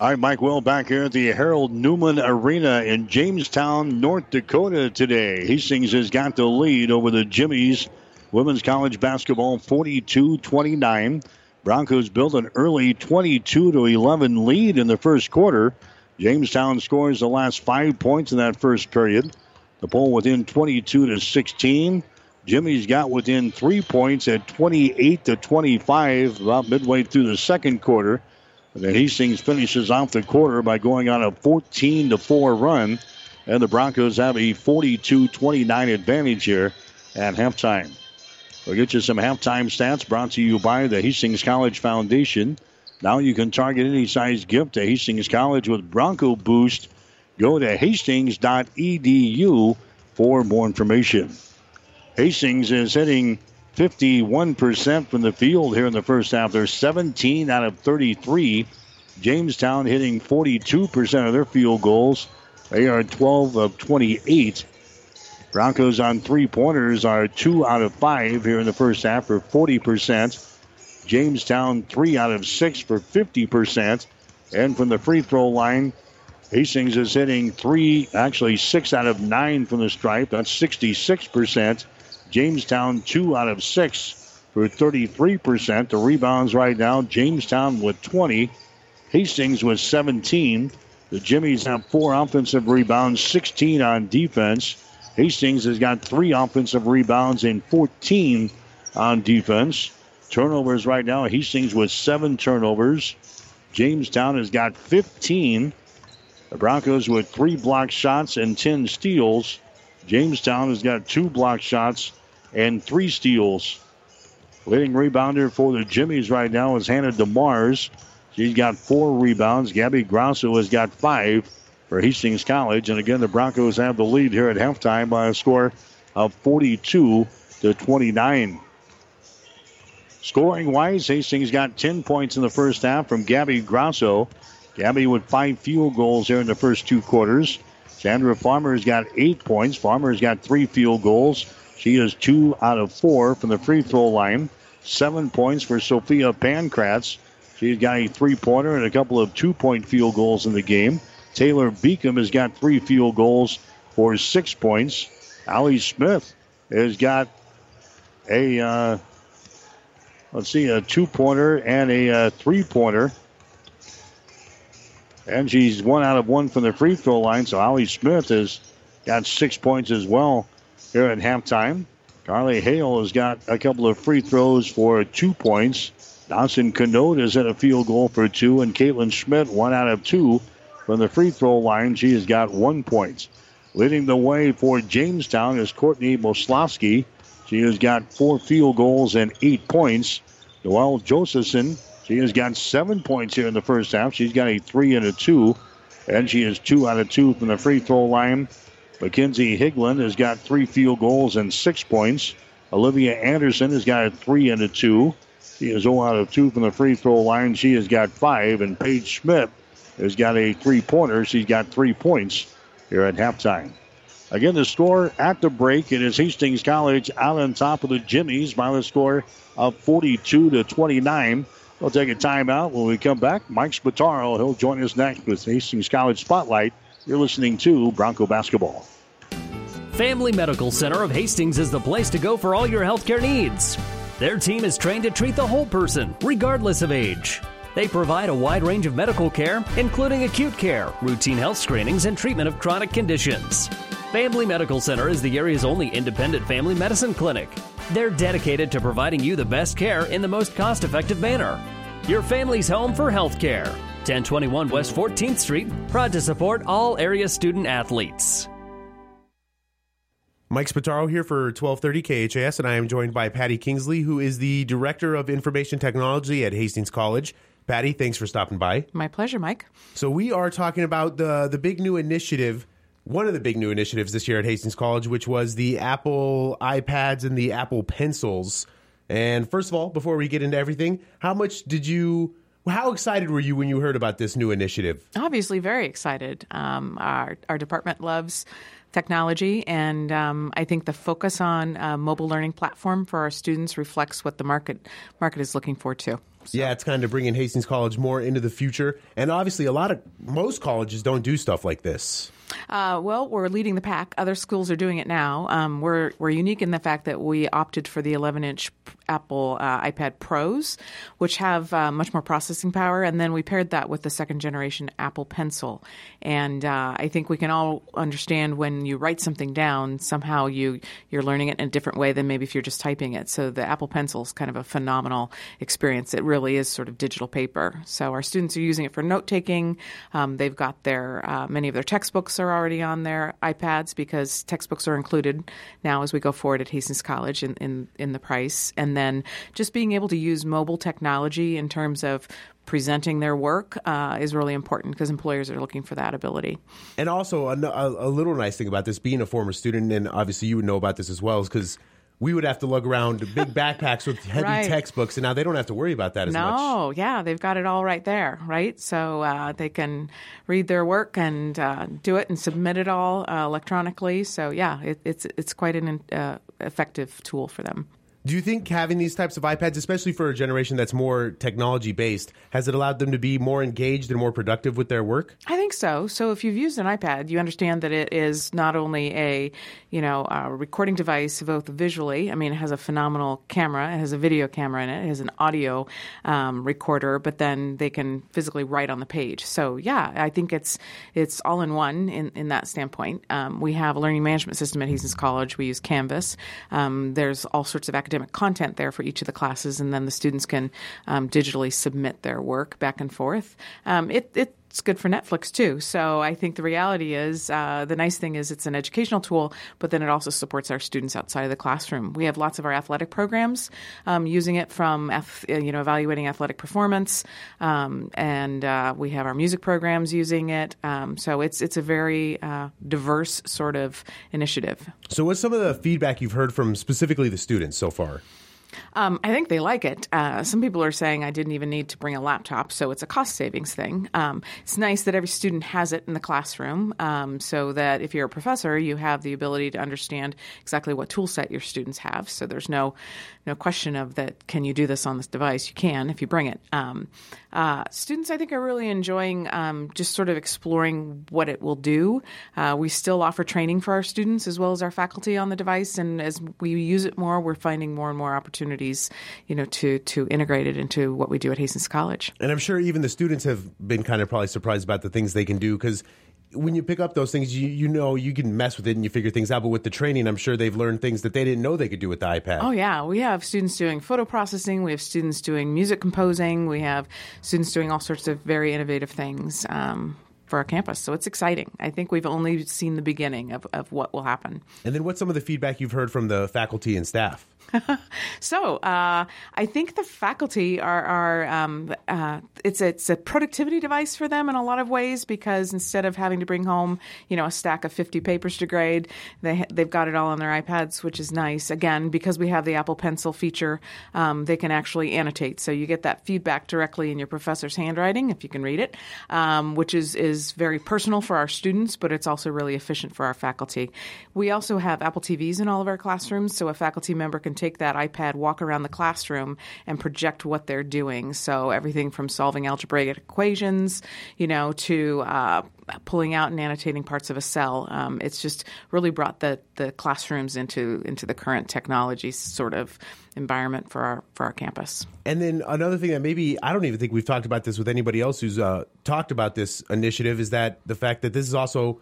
All right, Mike Will back here at the Harold Newman Arena in Jamestown, North Dakota today. Hastings has got the lead over the Jimmies women's college basketball 42 29. Broncos built an early 22 to 11 lead in the first quarter. Jamestown scores the last five points in that first period. The poll within 22 to 16. Jimmy's got within three points at 28 to 25, about midway through the second quarter. And then Hastings finishes off the quarter by going on a 14 to 4 run. And the Broncos have a 42 29 advantage here at halftime. We'll get you some halftime stats brought to you by the Hastings College Foundation. Now you can target any size gift to Hastings College with Bronco Boost. Go to hastings.edu for more information. Hastings is hitting 51% from the field here in the first half. They're 17 out of 33. Jamestown hitting 42% of their field goals. They are 12 of 28. Broncos on three pointers are two out of five here in the first half for 40%. Jamestown three out of six for 50%. And from the free throw line, Hastings is hitting three, actually six out of nine from the stripe. That's 66%. Jamestown two out of six for 33%. The rebounds right now, Jamestown with 20, Hastings with 17. The Jimmies have four offensive rebounds, 16 on defense. Hastings has got three offensive rebounds and 14 on defense. Turnovers right now, Hastings with seven turnovers. Jamestown has got 15. The Broncos with three block shots and 10 steals. Jamestown has got two block shots and three steals. Leading rebounder for the Jimmies right now is Hannah DeMars. She's got four rebounds. Gabby Grosso has got five for Hastings College. And again, the Broncos have the lead here at halftime by a score of 42 to 29. Scoring wise, Hastings got 10 points in the first half from Gabby Grosso. Gabby with five field goals here in the first two quarters. Chandra Farmer's got eight points. Farmer's got three field goals. She is two out of four from the free throw line. Seven points for Sophia Pankratz. She's got a three pointer and a couple of two point field goals in the game. Taylor Beacom has got three field goals for six points. Allie Smith has got a, uh, let's see, a two pointer and a uh, three pointer. And she's one out of one from the free throw line. So Allie Smith has got six points as well here at halftime. Carly Hale has got a couple of free throws for two points. Dawson Canode has hit a field goal for two, and Caitlin Schmidt one out of two from the free throw line. She has got one point. Leading the way for Jamestown is Courtney Moslowski. She has got four field goals and eight points. Noelle Josephson, she has got seven points here in the first half. She's got a three and a two, and she is two out of two from the free throw line. Mackenzie Higland has got three field goals and six points. Olivia Anderson has got a three and a two. She is 0 out of 2 from the free throw line. She has got five. And Paige Schmidt has got a three pointer. She's got three points here at halftime. Again, the score at the break. It is Hastings College out on top of the Jimmies by the score of 42 to 29. We'll take a timeout when we come back. Mike Spataro, he'll join us next with Hastings College Spotlight. You're listening to Bronco Basketball. Family Medical Center of Hastings is the place to go for all your healthcare needs. Their team is trained to treat the whole person, regardless of age. They provide a wide range of medical care, including acute care, routine health screenings, and treatment of chronic conditions. Family Medical Center is the area's only independent family medicine clinic. They're dedicated to providing you the best care in the most cost effective manner. Your family's home for health care. 1021 West 14th Street, proud to support all area student athletes. Mike Spataro here for 1230 KHAS, and I am joined by Patty Kingsley, who is the Director of Information Technology at Hastings College. Patty, thanks for stopping by. My pleasure, Mike. So we are talking about the the big new initiative, one of the big new initiatives this year at Hastings College, which was the Apple iPads and the Apple Pencils. And first of all, before we get into everything, how much did you how excited were you when you heard about this new initiative? Obviously, very excited. Um, our our department loves technology, and um, I think the focus on a mobile learning platform for our students reflects what the market market is looking for too. So. Yeah, it's kind of bringing Hastings College more into the future, and obviously, a lot of most colleges don't do stuff like this. Uh, well, we're leading the pack. Other schools are doing it now. Um, we're we're unique in the fact that we opted for the 11-inch Apple uh, iPad Pros, which have uh, much more processing power, and then we paired that with the second generation Apple Pencil. And uh, I think we can all understand when you write something down, somehow you you're learning it in a different way than maybe if you're just typing it. So the Apple Pencil is kind of a phenomenal experience. It really is sort of digital paper. So our students are using it for note taking. Um, they've got their uh, many of their textbooks are already on their iPads because textbooks are included now as we go forward at Hastings College in, in, in the price. And then just being able to use mobile technology in terms of presenting their work uh, is really important because employers are looking for that ability. And also, a, a, a, little nice thing about this, being a former student, and obviously you would know about this as well, is because we would have to lug around big backpacks with heavy right. textbooks, and now they don't have to worry about that as no, much. No, yeah, they've got it all right there, right? So uh, they can read their work and uh, do it and submit it all uh, electronically. So yeah, it, it's it's quite an uh, effective tool for them. Do you think having these types of iPads, especially for a generation that's more technology based, has it allowed them to be more engaged and more productive with their work? I think so. So if you've used an iPad, you understand that it is not only a, you know, a recording device both visually. I mean, it has a phenomenal camera. It has a video camera in it. It has an audio um, recorder, but then they can physically write on the page. So yeah, I think it's it's all in one in, in that standpoint. Um, we have a learning management system at Hastings College. We use Canvas. Um, there's all sorts of academic content there for each of the classes, and then the students can um, digitally submit their work back and forth. Um, it, it it's good for Netflix too. So I think the reality is uh, the nice thing is it's an educational tool, but then it also supports our students outside of the classroom. We have lots of our athletic programs um, using it from you know evaluating athletic performance, um, and uh, we have our music programs using it. Um, so it's it's a very uh, diverse sort of initiative. So what's some of the feedback you've heard from specifically the students so far? Um, I think they like it. Uh, some people are saying I didn't even need to bring a laptop, so it's a cost savings thing. Um, it's nice that every student has it in the classroom, um, so that if you're a professor, you have the ability to understand exactly what tool set your students have. So there's no no question of that. Can you do this on this device? You can if you bring it. Um, uh, students, I think, are really enjoying um, just sort of exploring what it will do. Uh, we still offer training for our students as well as our faculty on the device, and as we use it more, we're finding more and more opportunities, you know, to to integrate it into what we do at Hastings College. And I'm sure even the students have been kind of probably surprised about the things they can do because when you pick up those things, you you know you can mess with it and you figure things out. But with the training, I'm sure they've learned things that they didn't know they could do with the iPad. Oh yeah, we have students doing photo processing. We have students doing music composing. We have students doing all sorts of very innovative things. Um, for our campus. So it's exciting. I think we've only seen the beginning of, of what will happen. And then what's some of the feedback you've heard from the faculty and staff? so uh, I think the faculty are, are um, uh, it's a, it's a productivity device for them in a lot of ways because instead of having to bring home you know a stack of 50 papers to grade, they they've got it all on their iPads, which is nice. Again, because we have the Apple Pencil feature, um, they can actually annotate, so you get that feedback directly in your professor's handwriting if you can read it, um, which is is very personal for our students, but it's also really efficient for our faculty. We also have Apple TVs in all of our classrooms, so a faculty member can take that iPad, walk around the classroom, and project what they're doing. So everything from solving algebraic equations, you know, to uh, pulling out and annotating parts of a cell. Um, it's just really brought the the classrooms into into the current technology sort of environment for our for our campus. And then another thing that maybe I don't even think we've talked about this with anybody else who's uh, talked about this initiative is that the fact that this is also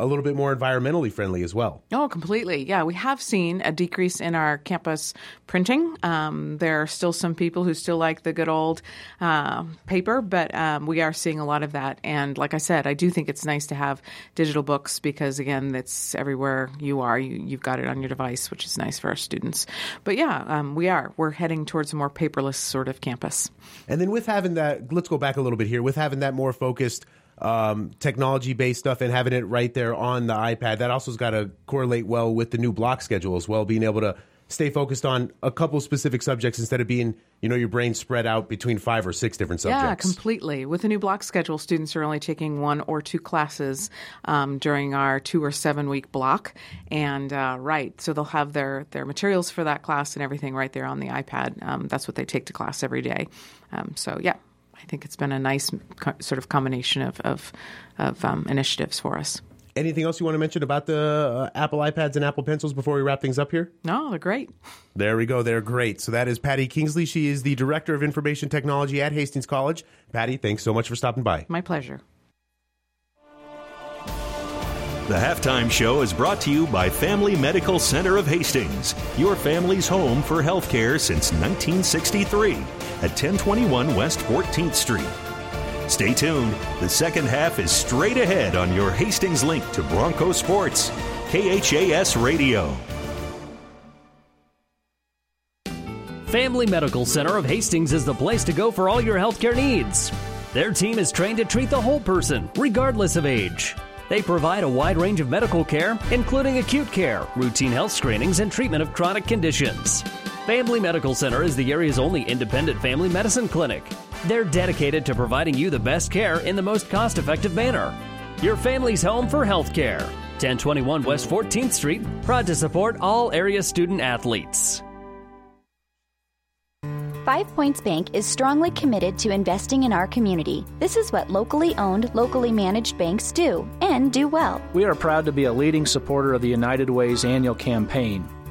a little bit more environmentally friendly as well. Oh, completely. Yeah, we have seen a decrease in our campus printing. Um, there are still some people who still like the good old uh, paper, but um, we are seeing a lot of that. And like I said, I do think it's nice to have digital books because, again, it's everywhere you are. You, have got it on your device, which is nice for our students. But yeah, um, we are. We're heading towards a more paperless sort of campus. And then with having that, let's go back a little bit here, with having that more focused um, technology based stuff and having it right there on the iPad. That also has got to correlate well with the new block schedule as well, being able to stay focused on a couple specific subjects instead of being, you know, your brain spread out between five or six different subjects. Yeah, completely. With the new block schedule, students are only taking one or two classes um, during our two or seven week block. And uh, right, so they'll have their, their materials for that class and everything right there on the iPad. Um, that's what they take to class every day. Um, so, yeah, think it's been a nice co- sort of combination of, of, of um, initiatives for us. Anything else you want to mention about the uh, Apple iPads and Apple Pencils before we wrap things up here? No, they're great. There we go. They're great. So that is Patty Kingsley. She is the Director of Information Technology at Hastings College. Patty, thanks so much for stopping by. My pleasure. The halftime show is brought to you by Family Medical Center of Hastings, your family's home for healthcare since 1963 at 1021 West 14th Street. Stay tuned. The second half is straight ahead on your Hastings link to Bronco Sports, KHAS Radio. Family Medical Center of Hastings is the place to go for all your healthcare needs. Their team is trained to treat the whole person, regardless of age. They provide a wide range of medical care, including acute care, routine health screenings, and treatment of chronic conditions. Family Medical Center is the area's only independent family medicine clinic. They're dedicated to providing you the best care in the most cost effective manner. Your family's home for health care. 1021 West 14th Street, proud to support all area student athletes. Five Points Bank is strongly committed to investing in our community. This is what locally owned, locally managed banks do, and do well. We are proud to be a leading supporter of the United Way's annual campaign.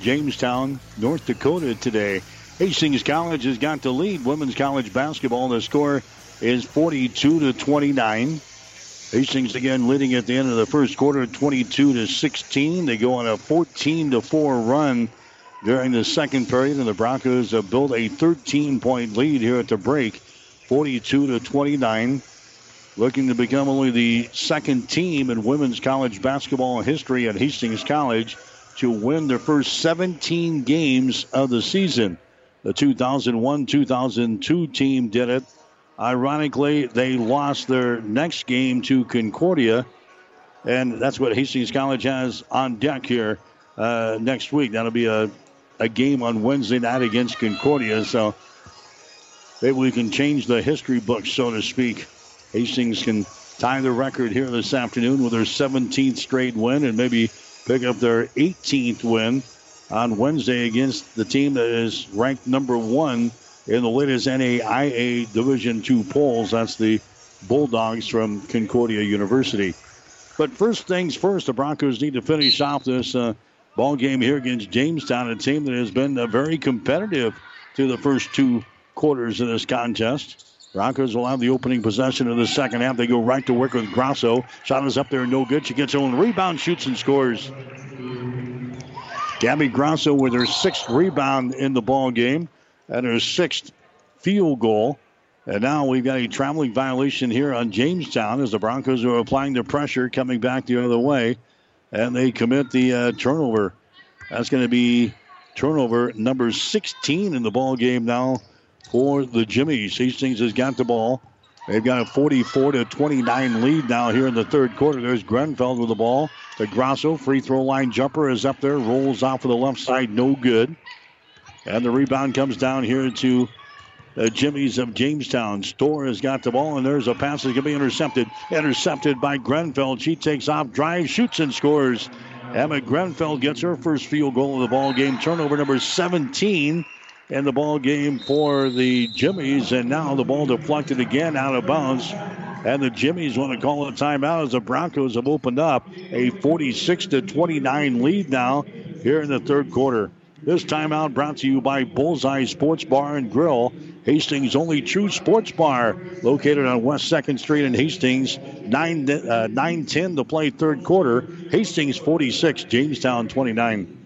Jamestown, North Dakota today. Hastings College has got the lead. Women's college basketball. The score is 42 to 29. Hastings again leading at the end of the first quarter, 22 to 16. They go on a 14 to 4 run during the second period, and the Broncos have built a 13 point lead here at the break, 42 to 29 looking to become only the second team in women's college basketball history at Hastings College to win their first 17 games of the season. The 2001 2002 team did it. Ironically, they lost their next game to Concordia, and that's what Hastings College has on deck here uh, next week. That'll be a, a game on Wednesday night against Concordia, so maybe we can change the history books, so to speak. Hastings can tie the record here this afternoon with their 17th straight win and maybe pick up their 18th win on Wednesday against the team that is ranked number one in the latest NAIA Division II polls. That's the Bulldogs from Concordia University. But first things first, the Broncos need to finish off this uh, ball game here against Jamestown, a team that has been uh, very competitive through the first two quarters of this contest. Broncos will have the opening possession of the second half. They go right to work with Grosso. Shot is up there, no good. She gets her own rebound, shoots, and scores. Gabby Grosso with her sixth rebound in the ball game and her sixth field goal. And now we've got a traveling violation here on Jamestown as the Broncos are applying the pressure, coming back the other way, and they commit the uh, turnover. That's going to be turnover number 16 in the ball game now for the Jimmies. Hastings has got the ball. They've got a 44 to 29 lead now here in the third quarter. There's Grenfell with the ball. The Grosso free throw line jumper is up there, rolls off of the left side, no good. And the rebound comes down here to the Jimmies of Jamestown. Storr has got the ball, and there's a pass that's going to be intercepted. Intercepted by Grenfell. She takes off, drives, shoots, and scores. Emma Grenfell gets her first field goal of the ball game. Turnover number 17 in the ball game for the Jimmies, and now the ball deflected again out of bounds. And the Jimmies want to call a timeout as the Broncos have opened up a 46 to 29 lead now here in the third quarter. This timeout brought to you by Bullseye Sports Bar and Grill, Hastings' only true sports bar, located on West 2nd Street in Hastings. 9, uh, 910 to play third quarter. Hastings 46, Jamestown 29.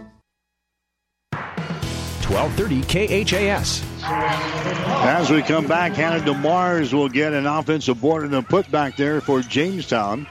1230 KHAS. As we come back, Hannah DeMars will get an offensive board and a putback there for Jamestown.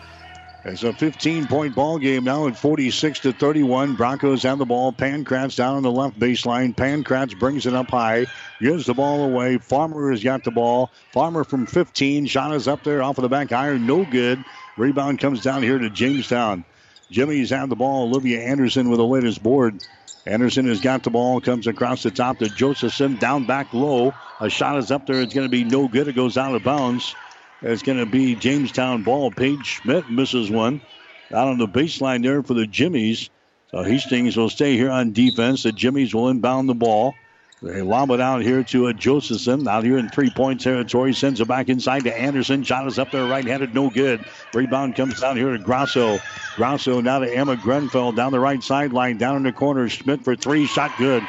It's a 15 point ball game now at 46 to 31. Broncos have the ball. Pankratz down on the left baseline. Pankratz brings it up high, gives the ball away. Farmer has got the ball. Farmer from 15. Shot is up there off of the back iron. No good. Rebound comes down here to Jamestown. Jimmy's had the ball. Olivia Anderson with the latest board. Anderson has got the ball, comes across the top to Josephson, down back low. A shot is up there. It's going to be no good. It goes out of bounds. It's going to be Jamestown ball. Paige Schmidt misses one out on the baseline there for the Jimmies. So Hastings will stay here on defense. The Jimmies will inbound the ball. They lob it out here to a Josephson. Out here in three point territory. Sends it back inside to Anderson. Shot is up there right handed. No good. Rebound comes down here to Grosso. Grosso now to Emma Grenfell down the right sideline. Down in the corner. Schmidt for three. Shot good.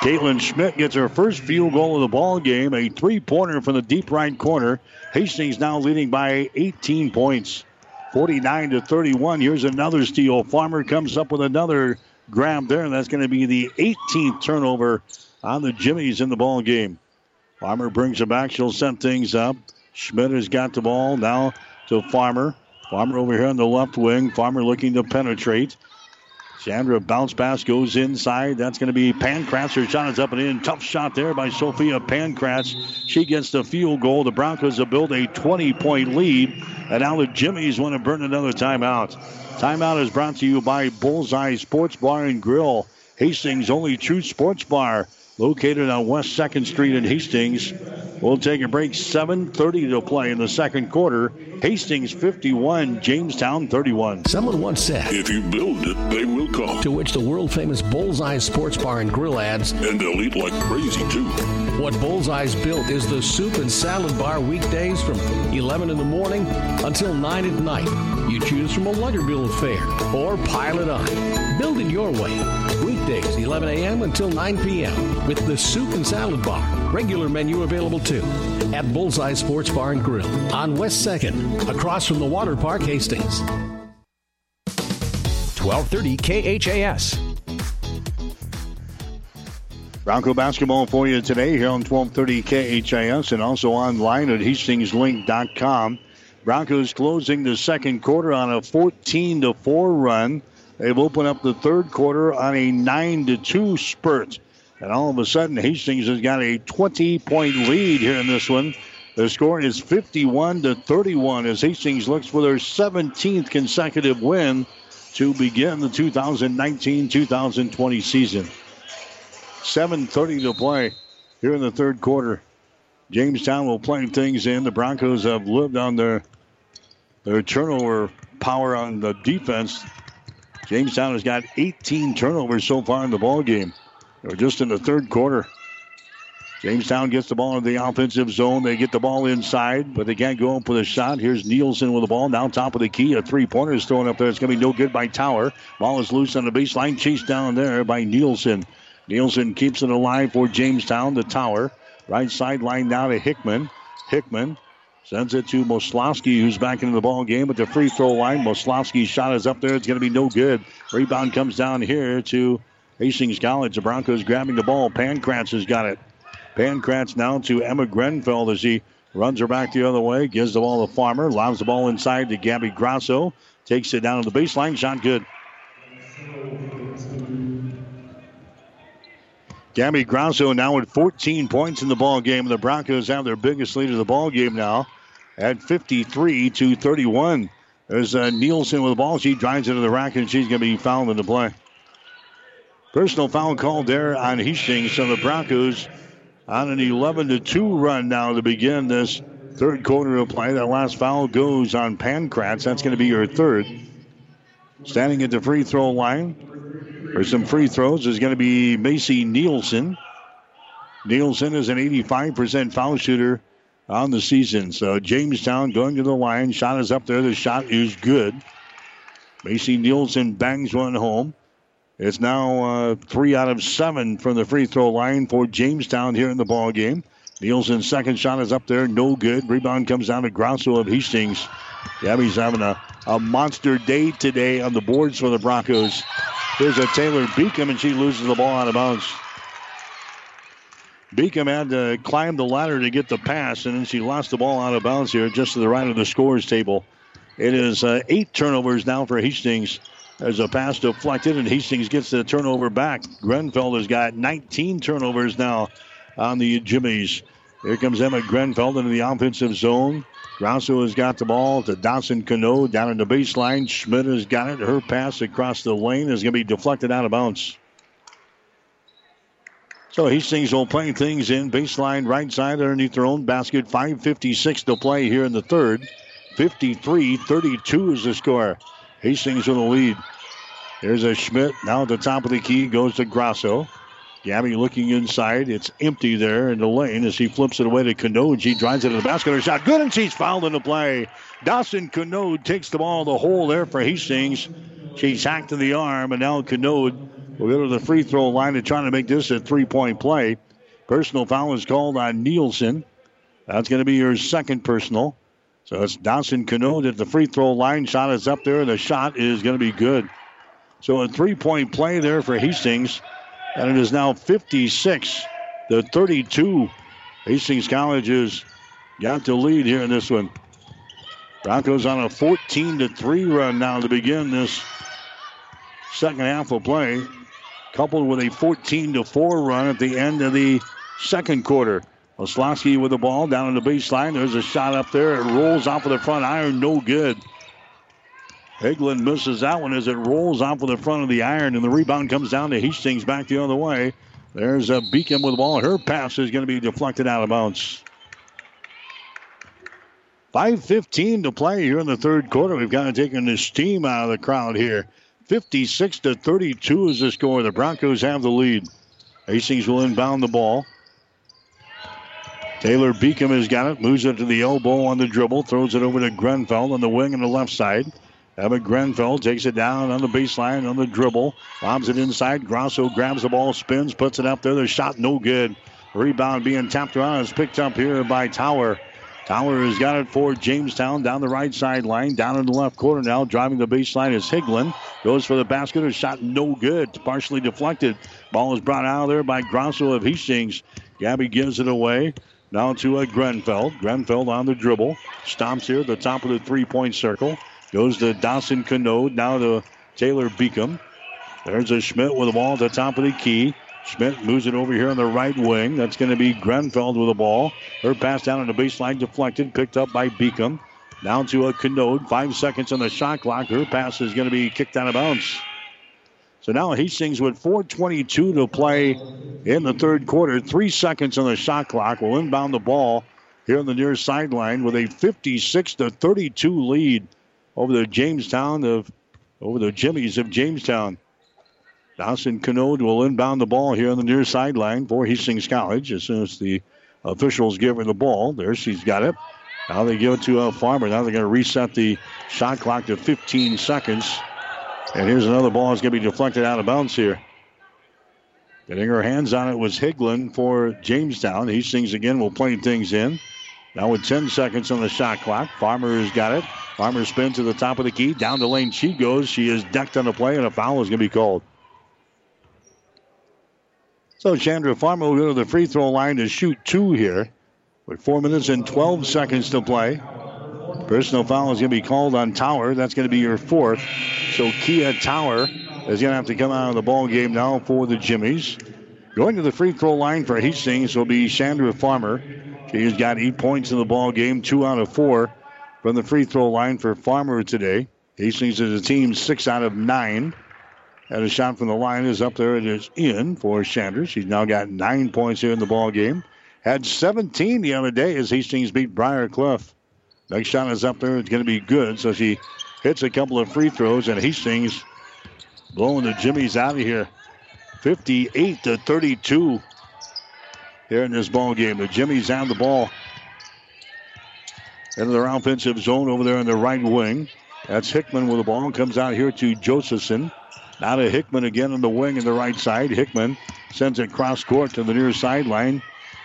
Caitlin Schmidt gets her first field goal of the ball game. A three pointer from the deep right corner. Hastings now leading by 18 points. 49 to 31. Here's another steal. Farmer comes up with another grab there, and that's going to be the 18th turnover on the Jimmies in the ball game. Farmer brings it back. She'll set things up. Schmidt has got the ball now to Farmer. Farmer over here on the left wing. Farmer looking to penetrate. Chandra bounce pass goes inside. That's going to be Pankratz. Her shot is up and in. Tough shot there by Sophia Pankratz. She gets the field goal. The Broncos have built a 20 point lead And now the Jimmies want to burn another timeout. Timeout is brought to you by Bullseye Sports Bar and Grill, Hastings' only true sports bar, located on West 2nd Street in Hastings. We'll take a break. 7.30 to play in the second quarter. Hastings 51, Jamestown 31. Someone once said, If you build it, they will come. To which the world famous Bullseye Sports Bar and Grill adds, And they'll eat like crazy, too. What Bullseye's built is the soup and salad bar weekdays from 11 in the morning until 9 at night. You choose from a Luggerbill fare or pile it on. Build it your way. Weekdays, 11 a.m. until 9 p.m. with the soup and salad bar. Regular menu available too at Bullseye Sports Bar and Grill on West 2nd, across from the Water Park, Hastings. 1230 KHAS. Bronco basketball for you today here on 1230 KHAS and also online at hastingslink.com. Broncos closing the second quarter on a 14 to 4 run. They've opened up the third quarter on a 9 to 2 spurt. And all of a sudden, Hastings has got a 20 point lead here in this one. The score is 51 to 31 as Hastings looks for their 17th consecutive win to begin the 2019 2020 season. 7.30 to play here in the third quarter. Jamestown will play things in. The Broncos have lived on their their turnover power on the defense. Jamestown has got 18 turnovers so far in the ball game. They're just in the third quarter. Jamestown gets the ball in the offensive zone. They get the ball inside, but they can't go up with a shot. Here's Nielsen with the ball. Now top of the key. A three-pointer is thrown up there. It's going to be no good by Tower. Ball is loose on the baseline. Chased down there by Nielsen. Nielsen keeps it alive for Jamestown. The Tower. Right sideline now to Hickman. Hickman sends it to Moslowski, who's back into the ball game at the free throw line. Moslowski's shot is up there. It's going to be no good. Rebound comes down here to Hastings College. The Broncos grabbing the ball. Pankratz has got it. Pankratz now to Emma Grenfell as he runs her back the other way. Gives the ball to Farmer. Lobs the ball inside to Gabby Grosso. Takes it down to the baseline. Shot good. Gabby Grosso now with 14 points in the ball game. The Broncos have their biggest lead of the ball game now at 53 to 31. There's uh, Nielsen with the ball. She drives into the rack and she's going to be fouled in the play. Personal foul called there on Hastings. So the Broncos on an 11 to 2 run now to begin this third quarter of play. That last foul goes on Pankratz. That's going to be your third. Standing at the free throw line for some free throws is going to be Macy Nielsen. Nielsen is an 85% foul shooter on the season. So Jamestown going to the line. Shot is up there. The shot is good. Macy Nielsen bangs one home. It's now uh, three out of seven from the free throw line for Jamestown here in the ball game. Nielsen's second shot is up there, no good. Rebound comes down to Grosso of Hastings. Gabby's having a, a monster day today on the boards for the Broncos. Here's a Taylor Beacom, and she loses the ball out of bounds. Beacom had to climb the ladder to get the pass, and then she lost the ball out of bounds here just to the right of the scores table. It is uh, eight turnovers now for Hastings. There's a pass deflected, and Hastings gets the turnover back. Grenfell has got 19 turnovers now on the Jimmies. Here comes Emma Grenfell into the offensive zone. Grosso has got the ball to Dawson Canode down in the baseline. Schmidt has got it. Her pass across the lane is going to be deflected out of bounds. So Hastings will play things in baseline right side underneath their own basket. 5.56 to play here in the third. 53 32 is the score. Hastings with the lead. There's a Schmidt now at the top of the key. Goes to Grosso. Gabby looking inside. It's empty there in the lane as he flips it away to Canode. She drives it to the basket. Her shot good, and she's fouled in the play. Dawson Canode takes the ball the hole there for Hastings. She's hacked in the arm, and now Canode will go to the free throw line and trying to make this a three point play. Personal foul is called on Nielsen. That's going to be your second personal. So it's Dawson Canode at the free throw line. Shot is up there, and the shot is going to be good. So a three point play there for Hastings. And it is now 56 to 32. Hastings College has got the lead here in this one. Broncos on a 14 to 3 run now to begin this second half of play, coupled with a 14 to 4 run at the end of the second quarter. Oslowski with the ball down on the baseline. There's a shot up there. It rolls off of the front iron. No good. Higland misses that one as it rolls off of the front of the iron, and the rebound comes down to Hastings back the other way. There's a Beacom with the ball. Her pass is going to be deflected out of bounds. 5.15 to play here in the third quarter. We've kind of taken the steam out of the crowd here. 56 to 32 is the score. The Broncos have the lead. Hastings will inbound the ball. Taylor Beacom has got it, moves it to the elbow on the dribble, throws it over to Grenfell on the wing on the left side. Emma Grenfell takes it down on the baseline on the dribble, lobs it inside. Grosso grabs the ball, spins, puts it up there. The shot no good. Rebound being tapped around is picked up here by Tower. Tower has got it for Jamestown down the right sideline, down in the left corner now. Driving the baseline is Higland. Goes for the basket. A shot no good. Partially deflected. Ball is brought out of there by Grosso of Hastings. Gabby gives it away. Now to uh, a Grenfell. Grenfell on the dribble. Stomps here at the top of the three point circle. Goes to Dawson Canode. Now to Taylor Beacom. There's a Schmidt with the ball at the top of the key. Schmidt moves it over here on the right wing. That's going to be Grenfell with the ball. Her pass down on the baseline deflected, picked up by Beacom. Down to a Canode. Five seconds on the shot clock. Her pass is going to be kicked out of bounds. So now Hastings with 4.22 to play in the third quarter. Three seconds on the shot clock. Will inbound the ball here on the near sideline with a 56 to 32 lead over the Jamestown of over the Jimmies of Jamestown. Dawson Canode will inbound the ball here on the near sideline for Hastings College as soon as the officials give her the ball. There she's got it. Now they give it to a Farmer. Now they're going to reset the shot clock to 15 seconds. And here's another ball that's going to be deflected out of bounds here. Getting her hands on it was Higland for Jamestown. Hastings again will play things in. Now with 10 seconds on the shot clock, Farmer has got it. Farmer spins to the top of the key. Down the lane she goes. She is decked on the play, and a foul is going to be called. So Chandra Farmer will go to the free throw line to shoot two here with four minutes and 12 seconds to play. Personal foul is going to be called on Tower. That's going to be your fourth. So Kia Tower is going to have to come out of the ball game now for the Jimmies. Going to the free throw line for Hastings will be Chandra Farmer. She has got eight points in the ball game, two out of four from the free throw line for Farmer today. Hastings is a team six out of nine. And a shot from the line is up there. It is in for Chandra. She's now got nine points here in the ball game. Had 17 the other day as Hastings beat Briar Cliff. Next shot is up there. It's going to be good. So she hits a couple of free throws, and Hastings blowing the Jimmies out of here. 58 to 32 here in this ball game. The Jimmies have the ball into their offensive zone over there in the right wing. That's Hickman with the ball. Comes out here to Josephson. Now to Hickman again on the wing in the right side. Hickman sends it cross court to the near sideline.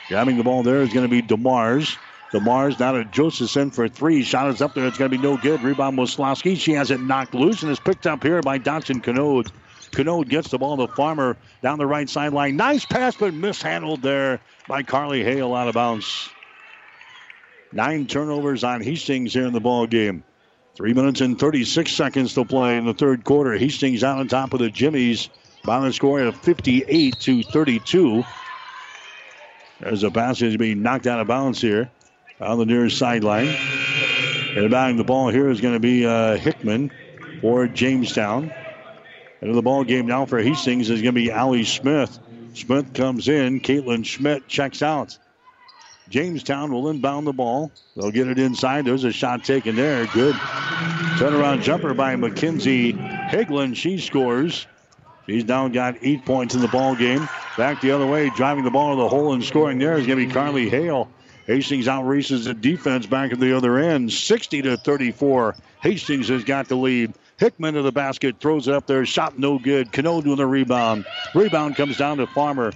Grabbing the ball there is going to be DeMars. DeMars now to Josephson for three. Shot is up there. It's going to be no good. Rebound Moslowski. She has it knocked loose and is picked up here by Dawson Canode. Canode gets the ball to Farmer down the right sideline. Nice pass, but mishandled there by Carly Hale out of bounds. Nine turnovers on Hastings here in the ball game. Three minutes and 36 seconds to play in the third quarter. Hastings out on top of the Jimmies by the score of 58 to 32. There's a passage being knocked out of bounds here on the near sideline. And the ball here is going to be uh, Hickman for Jamestown. Into the ball game now for Hastings is going to be Allie Smith. Smith comes in. Caitlin Schmidt checks out. Jamestown will inbound the ball. They'll get it inside. There's a shot taken there. Good turnaround jumper by Mackenzie Higland. She scores. She's now got eight points in the ball game. Back the other way, driving the ball to the hole and scoring there is going to be Carly Hale. Hastings outraces the defense back at the other end, 60 to 34. Hastings has got the lead. Hickman to the basket, throws it up there, shot no good. Cano doing the rebound. Rebound comes down to Farmer.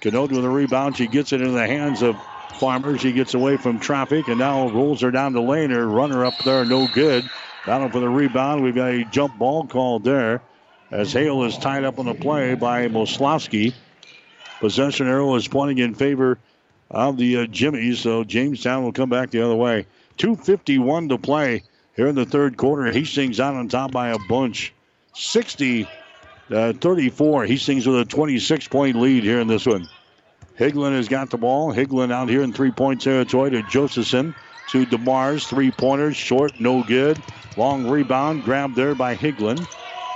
Canode with a rebound. She gets it into the hands of Farmer. She gets away from traffic and now rolls her down the lane. Her runner up there, no good. Battle for the rebound. We've got a jump ball called there as Hale is tied up on the play by Moslowski. Possession arrow is pointing in favor of the uh, Jimmies, so Jamestown will come back the other way. 2.51 to play here in the third quarter. Hastings out on top by a bunch. 60 uh, 34. Hastings with a 26 point lead here in this one. Higland has got the ball. Higland out here in three point territory to Josephson. To DeMars. Three pointers. Short. No good. Long rebound. Grabbed there by Higland.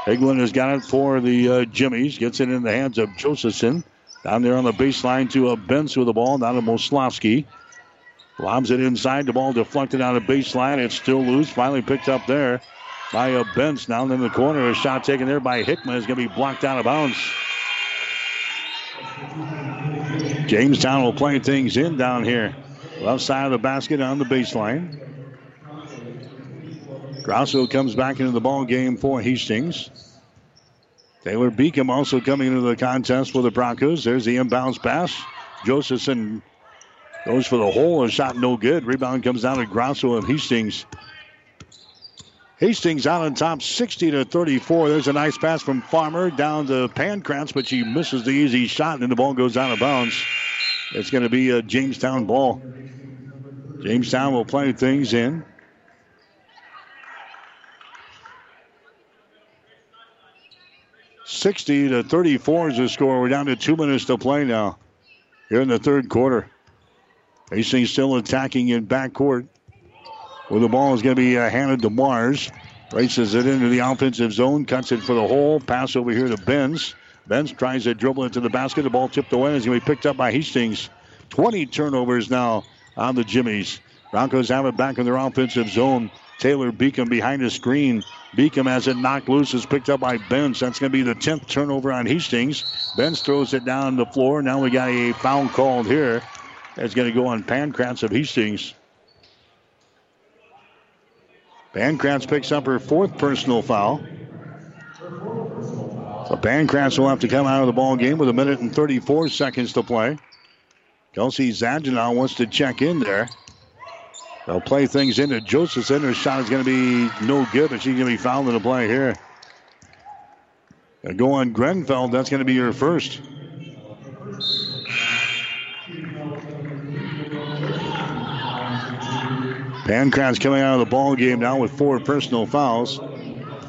Higland has got it for the uh, Jimmies. Gets it in the hands of Josephson. Down there on the baseline to a Benz with the ball. Down to Moslowski. Lobs it inside. The ball deflected out of baseline. It's still loose. Finally picked up there by a bench. down in the corner. A shot taken there by Hickman is going to be blocked out of bounds. Jamestown will play things in down here. Left side of the basket on the baseline. Grosso comes back into the ball game for Hastings. Taylor Beacom also coming into the contest for the Broncos. There's the inbounds pass. Josephson goes for the hole. A shot no good. Rebound comes down to Grosso of Hastings. Hastings out on top 60 to 34. There's a nice pass from Farmer down to Pankratz, but she misses the easy shot and the ball goes out of bounds. It's going to be a Jamestown ball. Jamestown will play things in. Sixty to thirty-four is the score. We're down to two minutes to play now. Here in the third quarter. Hastings still attacking in backcourt. Where the ball is going to be uh, handed to Mars. Races it into the offensive zone, cuts it for the hole. Pass over here to Benz. Benz tries to dribble into the basket. The ball tipped away. It's going to be picked up by Hastings. 20 turnovers now on the Jimmies. Broncos have it back in their offensive zone. Taylor Beacom behind the screen. Beacom has it knocked loose. Is picked up by Benz. That's going to be the 10th turnover on Hastings. Benz throws it down the floor. Now we got a foul called here. That's going to go on Pankratz of Hastings. Pankratz picks up her fourth personal foul. So Pankratz will have to come out of the ball game with a minute and 34 seconds to play. Kelsey Zadjanov wants to check in there. They'll play things into Josephson. Her shot is going to be no good, but she's going to be fouled in the play here. Go on Grenfell. That's going to be her first. Pankratz coming out of the ball game now with four personal fouls.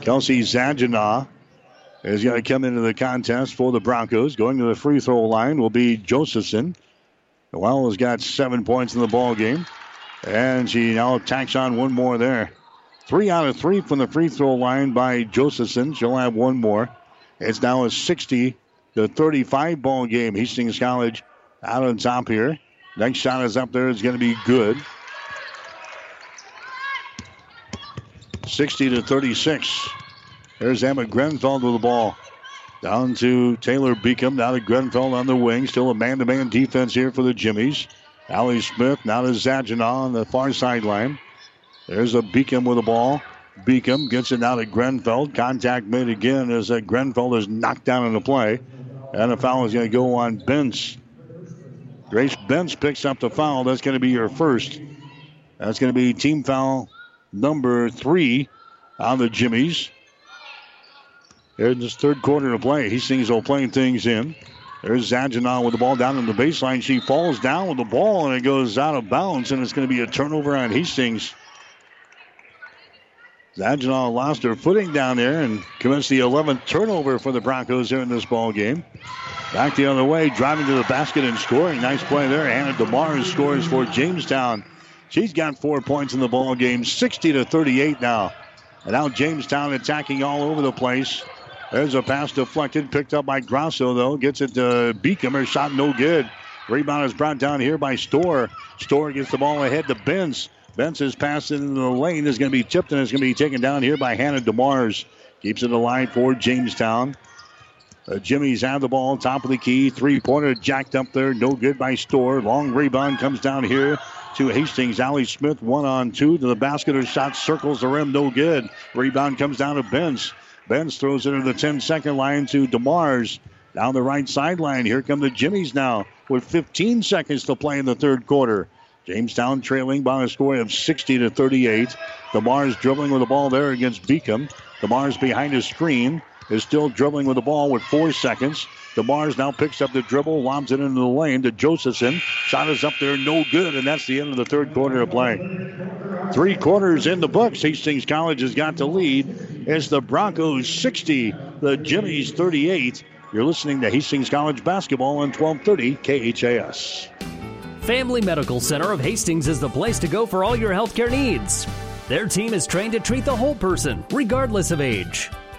Kelsey Zadjanov is going to come into the contest for the Broncos. Going to the free throw line will be Josephson. Noel has got seven points in the ball game. And she now tacks on one more there. Three out of three from the free throw line by Josephson. She'll have one more. It's now a 60 to 35 ball game. Hastings College out on top here. Next shot is up there. It's going to be good. 60 to 36. There's Emma Grenfell with the ball. Down to Taylor Beacom. Now to Grenfell on the wing. Still a man to man defense here for the Jimmies. Allie Smith now to Zadjanov on the far sideline. There's a Beacom with the ball. Beacom gets it now to Grenfell. Contact made again as uh, Grenfell is knocked down in the play. And the foul is going to go on Benz. Grace Benz picks up the foul. That's going to be your first. That's going to be team foul number three on the Jimmies. Here in this third quarter of play, Hastings all playing things in. There's Zadjanov with the ball down in the baseline. She falls down with the ball and it goes out of bounds, and it's going to be a turnover on Hastings. Zadjanov lost her footing down there and commits the 11th turnover for the Broncos here in this ball game. Back the other way, driving to the basket and scoring. Nice play there. Hannah DeMars scores for Jamestown. She's got four points in the ball game, 60 to 38 now. And now Jamestown attacking all over the place. There's a pass deflected, picked up by Grosso, though. Gets it to Beacom. Her shot no good. Rebound is brought down here by Storr. Storr gets the ball ahead to Benz. is pass into the lane is going to be tipped and is going to be taken down here by Hannah DeMars. Keeps it alive for Jamestown. Uh, Jimmy's have the ball, top of the key. Three pointer jacked up there, no good by Storr. Long rebound comes down here to Hastings. Allie Smith, one on two to the basket. Her shot circles the rim, no good. Rebound comes down to Benz. Benz throws it into the 10 second line to DeMars. Down the right sideline. Here come the Jimmies now with 15 seconds to play in the third quarter. Jamestown trailing by a score of 60 to 38. DeMars dribbling with the ball there against Beacom. DeMars behind his screen is still dribbling with the ball with four seconds. DeMars now picks up the dribble, lobs it into the lane to Josephson. Shot is up there, no good, and that's the end of the third quarter of play. Three quarters in the books. Hastings College has got the lead. It's the Broncos 60, the Jimmies 38. You're listening to Hastings College Basketball on 1230 KHAS. Family Medical Center of Hastings is the place to go for all your healthcare needs. Their team is trained to treat the whole person, regardless of age.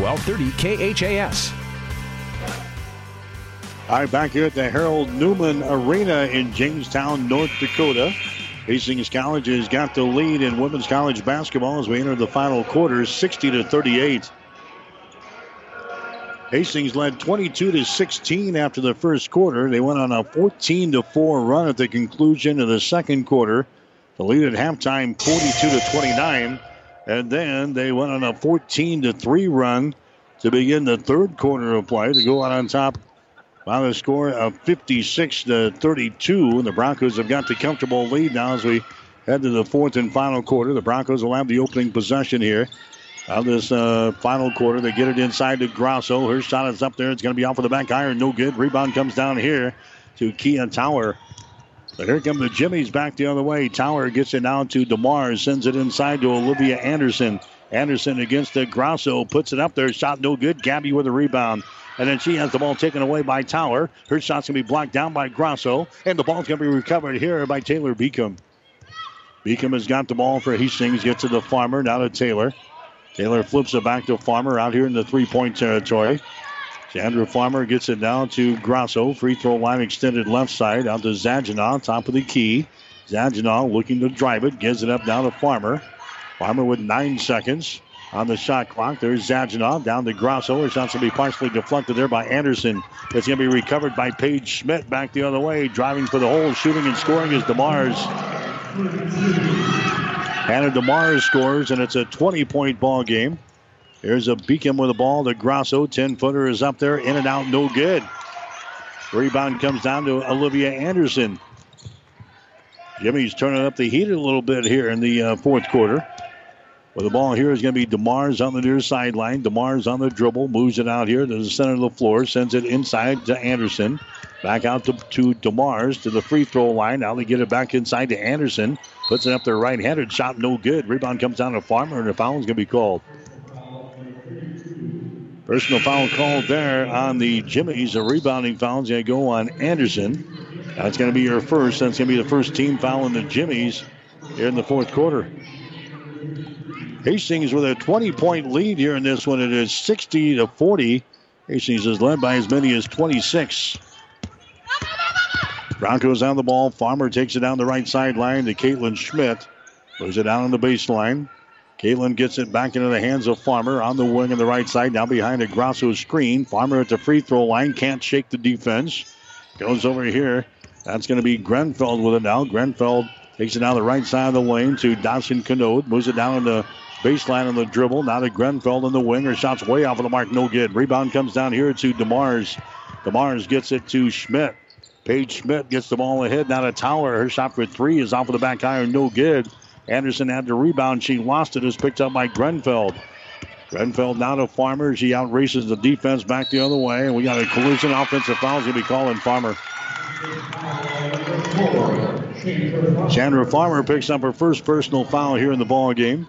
1230 KHAS. All right, back here at the Harold Newman Arena in Jamestown, North Dakota. Hastings College has got the lead in women's college basketball as we enter the final quarter, 60 to 38. Hastings led 22 to 16 after the first quarter. They went on a 14 to 4 run at the conclusion of the second quarter. The lead at halftime, 42 to 29. And then they went on a 14 to 3 run to begin the third quarter of play to go out on top by the score of 56 to 32. The Broncos have got the comfortable lead now as we head to the fourth and final quarter. The Broncos will have the opening possession here. Of this uh, final quarter, they get it inside to Grosso. Her shot is up there. It's going to be off of the back iron. No good. Rebound comes down here to Kia Tower. But here come the Jimmies back the other way. Tower gets it down to DeMar, sends it inside to Olivia Anderson. Anderson against the Grosso, puts it up there. Shot no good. Gabby with a rebound. And then she has the ball taken away by Tower. Her shot's going to be blocked down by Grosso. And the ball's going to be recovered here by Taylor Beacom. Beacom has got the ball for Hastings. Gets to the Farmer. Now to Taylor. Taylor flips it back to Farmer out here in the three point territory. Chandra Farmer gets it down to Grosso. Free throw line extended left side out to Zaginaw, top of the key. Zaginaw looking to drive it, gives it up down to Farmer. Farmer with nine seconds on the shot clock. There's Zaginaw down to Grosso. Her shot's going to be partially deflected there by Anderson. It's going to be recovered by Paige Schmidt back the other way. Driving for the hole, shooting and scoring is DeMars. Hannah DeMars scores, and it's a 20 point ball game. Here's a Beacom with the ball to Grosso. 10 footer is up there, in and out, no good. Rebound comes down to Olivia Anderson. Jimmy's turning up the heat a little bit here in the uh, fourth quarter. With the ball here is going to be DeMars on the near sideline. DeMars on the dribble, moves it out here to the center of the floor, sends it inside to Anderson. Back out to, to DeMars to the free throw line. Now they get it back inside to Anderson. Puts it up there right handed. Shot no good. Rebound comes down to Farmer, and a foul is going to be called. Personal foul called there on the Jimmy's. A rebounding foul going to go on Anderson. That's going to be your first. That's going to be the first team foul in the Jimmy's here in the fourth quarter. Hastings with a 20 point lead here in this one. It is 60 to 40. Hastings is led by as many as 26. Broncos on the ball. Farmer takes it down the right sideline to Caitlin Schmidt. Moves it down on the baseline. Caitlin gets it back into the hands of Farmer on the wing on the right side, now behind a Grosso screen. Farmer at the free throw line, can't shake the defense. Goes over here. That's going to be Grenfell with it now. Grenfell takes it down the right side of the lane to Dawson Canode. Moves it down on the baseline on the dribble. Now to Grenfell in the wing. Her shot's way off of the mark. No good. Rebound comes down here to DeMars. DeMars gets it to Schmidt. Paige Schmidt gets the ball ahead. Now to Tower. Her shot for three is off of the back iron. No good. Anderson had the rebound. She lost it. it. Is picked up by Grenfell. Grenfell now to Farmer. She outraces the defense back the other way. And we got a collision. Offensive foul is going to be calling Farmer. Chandra Farmer picks up her first personal foul here in the ball game.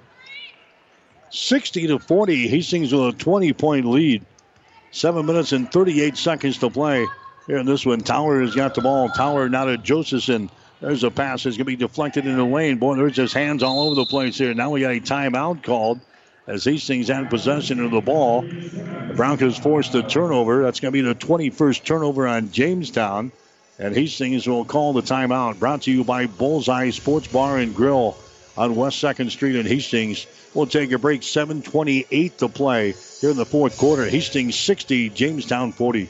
60 to 40. Hastings with a 20 point lead. Seven minutes and 38 seconds to play here in this one. Tower has got the ball. Tower now to Josephson. There's a pass that's going to be deflected in the lane. Boy, there's just hands all over the place here. Now we got a timeout called as Hastings had possession of the ball. The Broncos forced a turnover. That's going to be the 21st turnover on Jamestown. And Hastings will call the timeout. Brought to you by Bullseye Sports Bar and Grill on West 2nd Street in Hastings. We'll take a break. 7.28 to play here in the fourth quarter. Hastings 60, Jamestown 40.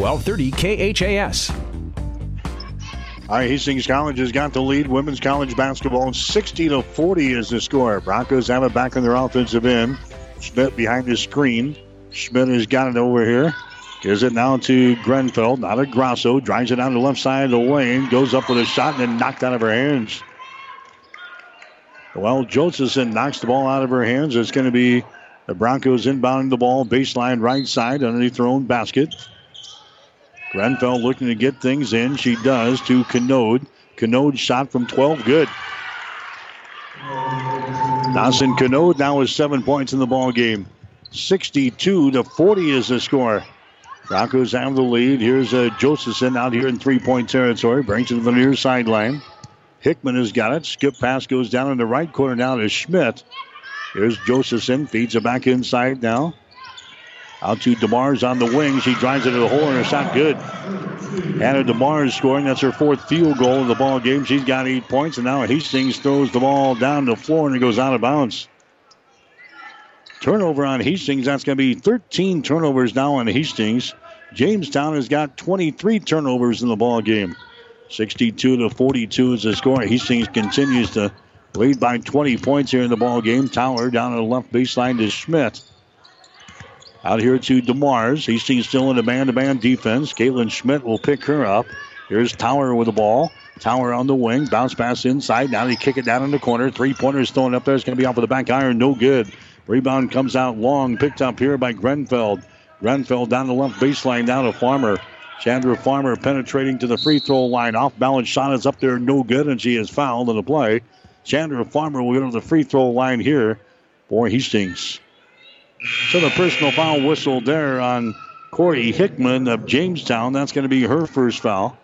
1230 KHAS. All right, Hastings College has got the lead. Women's college basketball 60 to 40 is the score. Broncos have it back in their offensive end. Schmidt behind the screen. Schmidt has got it over here. Gives it now to Grenfell. Now to Grosso. Drives it down the left side of the lane. Goes up with a shot and then knocked out of her hands. Well, Josephson knocks the ball out of her hands. It's going to be the Broncos inbounding the ball baseline right side underneath their own basket. Grenfell looking to get things in. She does to Canode. Canode shot from 12. Good. Dawson Canode now with seven points in the ball game. 62 to 40 is the score. Broncos have the lead. Here's uh, Josephson out here in three-point territory. Brings it to the near sideline. Hickman has got it. Skip pass goes down in the right corner now to Schmidt. Here's Josephson. Feeds it back inside now. Out to DeMars on the wing. She drives it to the hole and her shot good. Anna DeMars scoring. That's her fourth field goal of the ball game. She's got eight points, and now Hastings throws the ball down the floor and it goes out of bounds. Turnover on Hastings. That's going to be 13 turnovers now on Hastings. Jamestown has got 23 turnovers in the ball game. 62 to 42 is the score. Hastings continues to lead by 20 points here in the ball game. Tower down on the left baseline to Schmidt. Out here to DeMars. Hastings still in a man-to-man defense. Caitlin Schmidt will pick her up. Here's Tower with the ball. Tower on the wing. Bounce pass inside. Now they kick it down in the corner. Three-pointers thrown up there. It's going to be off of the back iron. No good. Rebound comes out long. Picked up here by Grenfell. Grenfell down the left baseline. Down to Farmer. Chandra Farmer penetrating to the free throw line. Off balance shot is up there. No good. And she is fouled in the play. Chandra Farmer will go to the free throw line here for Hastings. So the personal foul whistle there on Corey Hickman of Jamestown. That's going to be her first foul.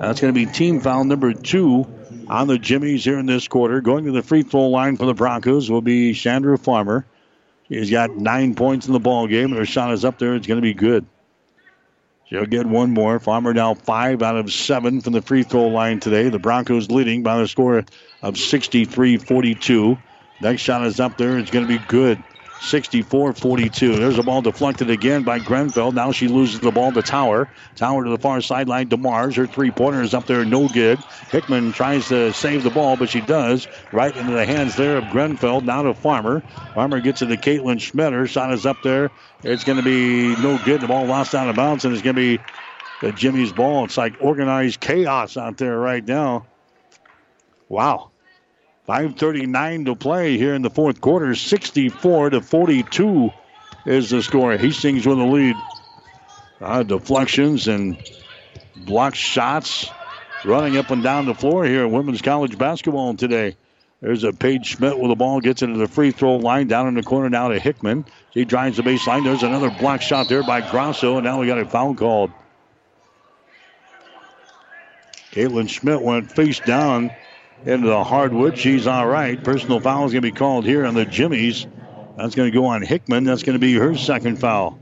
That's going to be team foul number two on the Jimmies here in this quarter. Going to the free throw line for the Broncos will be Chandra Farmer. She's got nine points in the ball game, and her shot is up there. It's going to be good. She'll get one more. Farmer now five out of seven from the free throw line today. The Broncos leading by the score of 63 42. Next shot is up there. It's going to be good. 64 42. There's a ball deflected again by Grenfell. Now she loses the ball to Tower. Tower to the far sideline. DeMars. Her three pointer is up there, no good. Hickman tries to save the ball, but she does. Right into the hands there of Grenfell. Now to Farmer. Farmer gets it to Caitlin Schmidt. Her shot is up there. It's going to be no good. The ball lost out of bounds, and it's going to be Jimmy's ball. It's like organized chaos out there right now. Wow. 5.39 to play here in the fourth quarter. 64 to 42 is the score. Hastings with the lead. Uh, deflections and blocked shots running up and down the floor here in women's college basketball today. There's a Paige Schmidt with the ball, gets into the free throw line down in the corner now to Hickman. She drives the baseline. There's another block shot there by Grosso, and now we got a foul called. Caitlin Schmidt went face down into the hardwood. She's all right. Personal foul is going to be called here on the Jimmies. That's going to go on Hickman. That's going to be her second foul.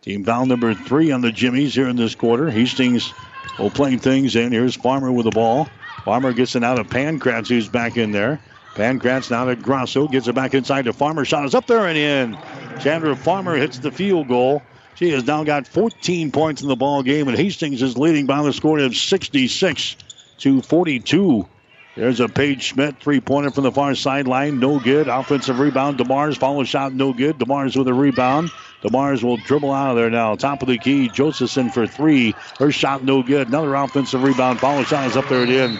Team foul number three on the Jimmies here in this quarter. Hastings will play things in. Here's Farmer with the ball. Farmer gets it out of Pankratz, who's back in there. Pankratz now to Grosso. Gets it back inside to Farmer. Shot is up there and in. Chandra Farmer hits the field goal. She has now got 14 points in the ball game, and Hastings is leading by the score of 66 to 42. There's a Paige Schmidt three pointer from the far sideline. No good. Offensive rebound. DeMars follow shot. No good. DeMars with a rebound. DeMars will dribble out of there now. Top of the key. Josephson for three. Her shot no good. Another offensive rebound. Follow shot is up there again.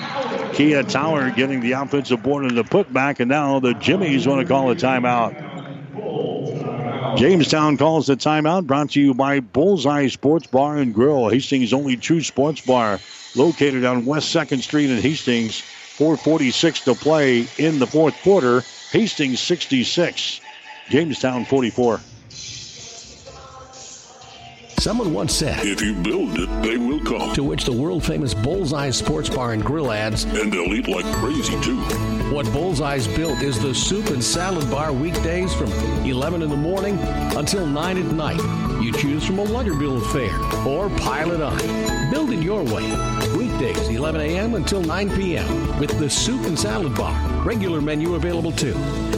Kia Tower getting the offensive board and the putback. And now the Jimmies want to call a timeout. Jamestown calls the timeout. Brought to you by Bullseye Sports Bar and Grill, Hastings' only true sports bar, located on West Second Street in Hastings. 4:46 to play in the fourth quarter. Hastings 66, Jamestown 44. Someone once said, If you build it, they will come. To which the world famous Bullseye Sports Bar and Grill adds, And they'll eat like crazy, too. What Bullseye's built is the soup and salad bar weekdays from 11 in the morning until 9 at night. You choose from a Luggerbill affair or pile it on. Build it your way. Weekdays, 11 a.m. until 9 p.m. with the soup and salad bar. Regular menu available too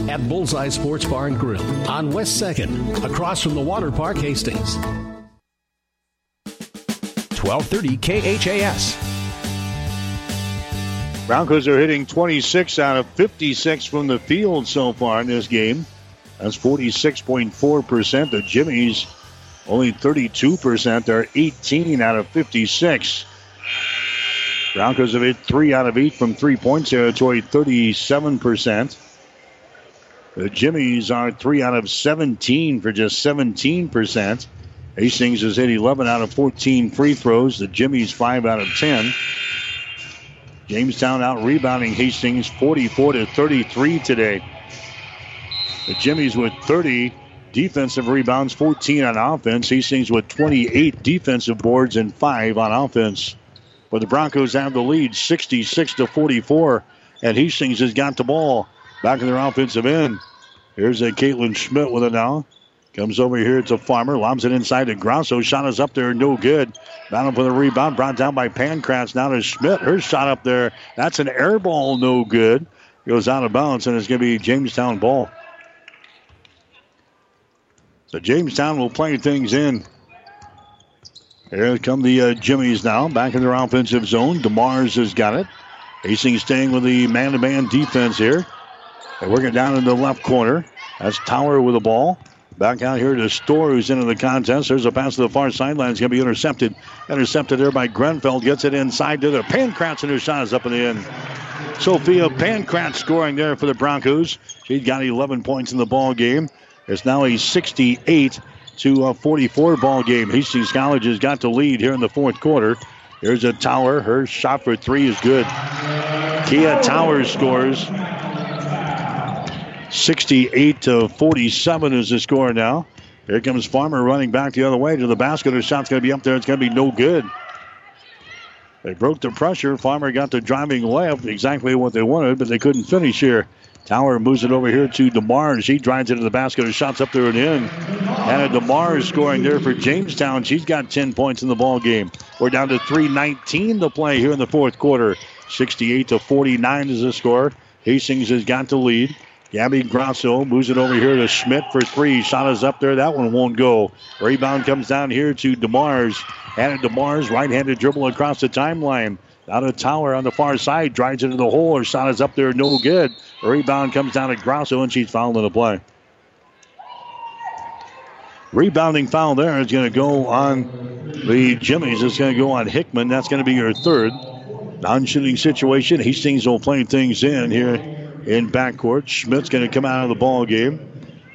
at Bullseye Sports Bar and Grill on West 2nd, across from the Water Park, Hastings. 1230 KHAS. Broncos are hitting 26 out of 56 from the field so far in this game. That's 46.4%. The Jimmies only 32%. They're 18 out of 56. Broncos have hit three out of eight from three point territory, 37%. The Jimmies are three out of 17 for just 17%. Hastings has hit 11 out of 14 free throws. The Jimmies 5 out of 10. Jamestown out rebounding Hastings 44 to 33 today. The Jimmies with 30 defensive rebounds, 14 on offense. Hastings with 28 defensive boards and 5 on offense. But the Broncos have the lead 66 to 44. And Hastings has got the ball back in their offensive end. Here's a Caitlin Schmidt with it now. Comes over here to Farmer, lobs it inside to Grosso. Shot is up there, no good. Battle for the rebound, brought down by Pankratz. Now to Schmidt. Her shot up there. That's an air ball, no good. Goes out of bounds, and it's going to be Jamestown ball. So Jamestown will play things in. Here come the uh, Jimmies now, back in their offensive zone. DeMars has got it. Hastings staying with the man-to-man defense here. Working down in the left corner. That's Tower with the ball. Back out here to Storr, who's into the contest. There's a pass to the far sideline. It's going to be intercepted. Intercepted there by Grenfell. Gets it inside to the Pankratz, and her shot is up in the end. Sophia Pankratz scoring there for the Broncos. She's got 11 points in the ball game. It's now a 68 to a 44 ball game. Hastings College has got the lead here in the fourth quarter. Here's a Tower. Her shot for three is good. Kia Towers scores. 68 to 47 is the score now. Here comes Farmer running back the other way to the basket. Her shot's going to be up there. It's going to be no good. They broke the pressure. Farmer got the driving layup, exactly what they wanted, but they couldn't finish here. Tower moves it over here to DeMars. He drives into the basket. Her shot's up there and in. And DeMars scoring there for Jamestown. She's got 10 points in the ball game. We're down to 3:19 to play here in the fourth quarter. 68 to 49 is the score. Hastings has got the lead. Gabby Grosso moves it over here to Schmidt for three. Shot is up there. That one won't go. Rebound comes down here to DeMars. And DeMars, right-handed dribble across the timeline. Out of Tower on the far side, drives into the hole. Her shot is up there, no good. Rebound comes down to Grosso, and she's fouled in the play. Rebounding foul there is going to go on the Jimmies. It's going to go on Hickman. That's going to be your third. Non-shooting situation. Hastings will play things in here in backcourt. Schmidt's going to come out of the ball game.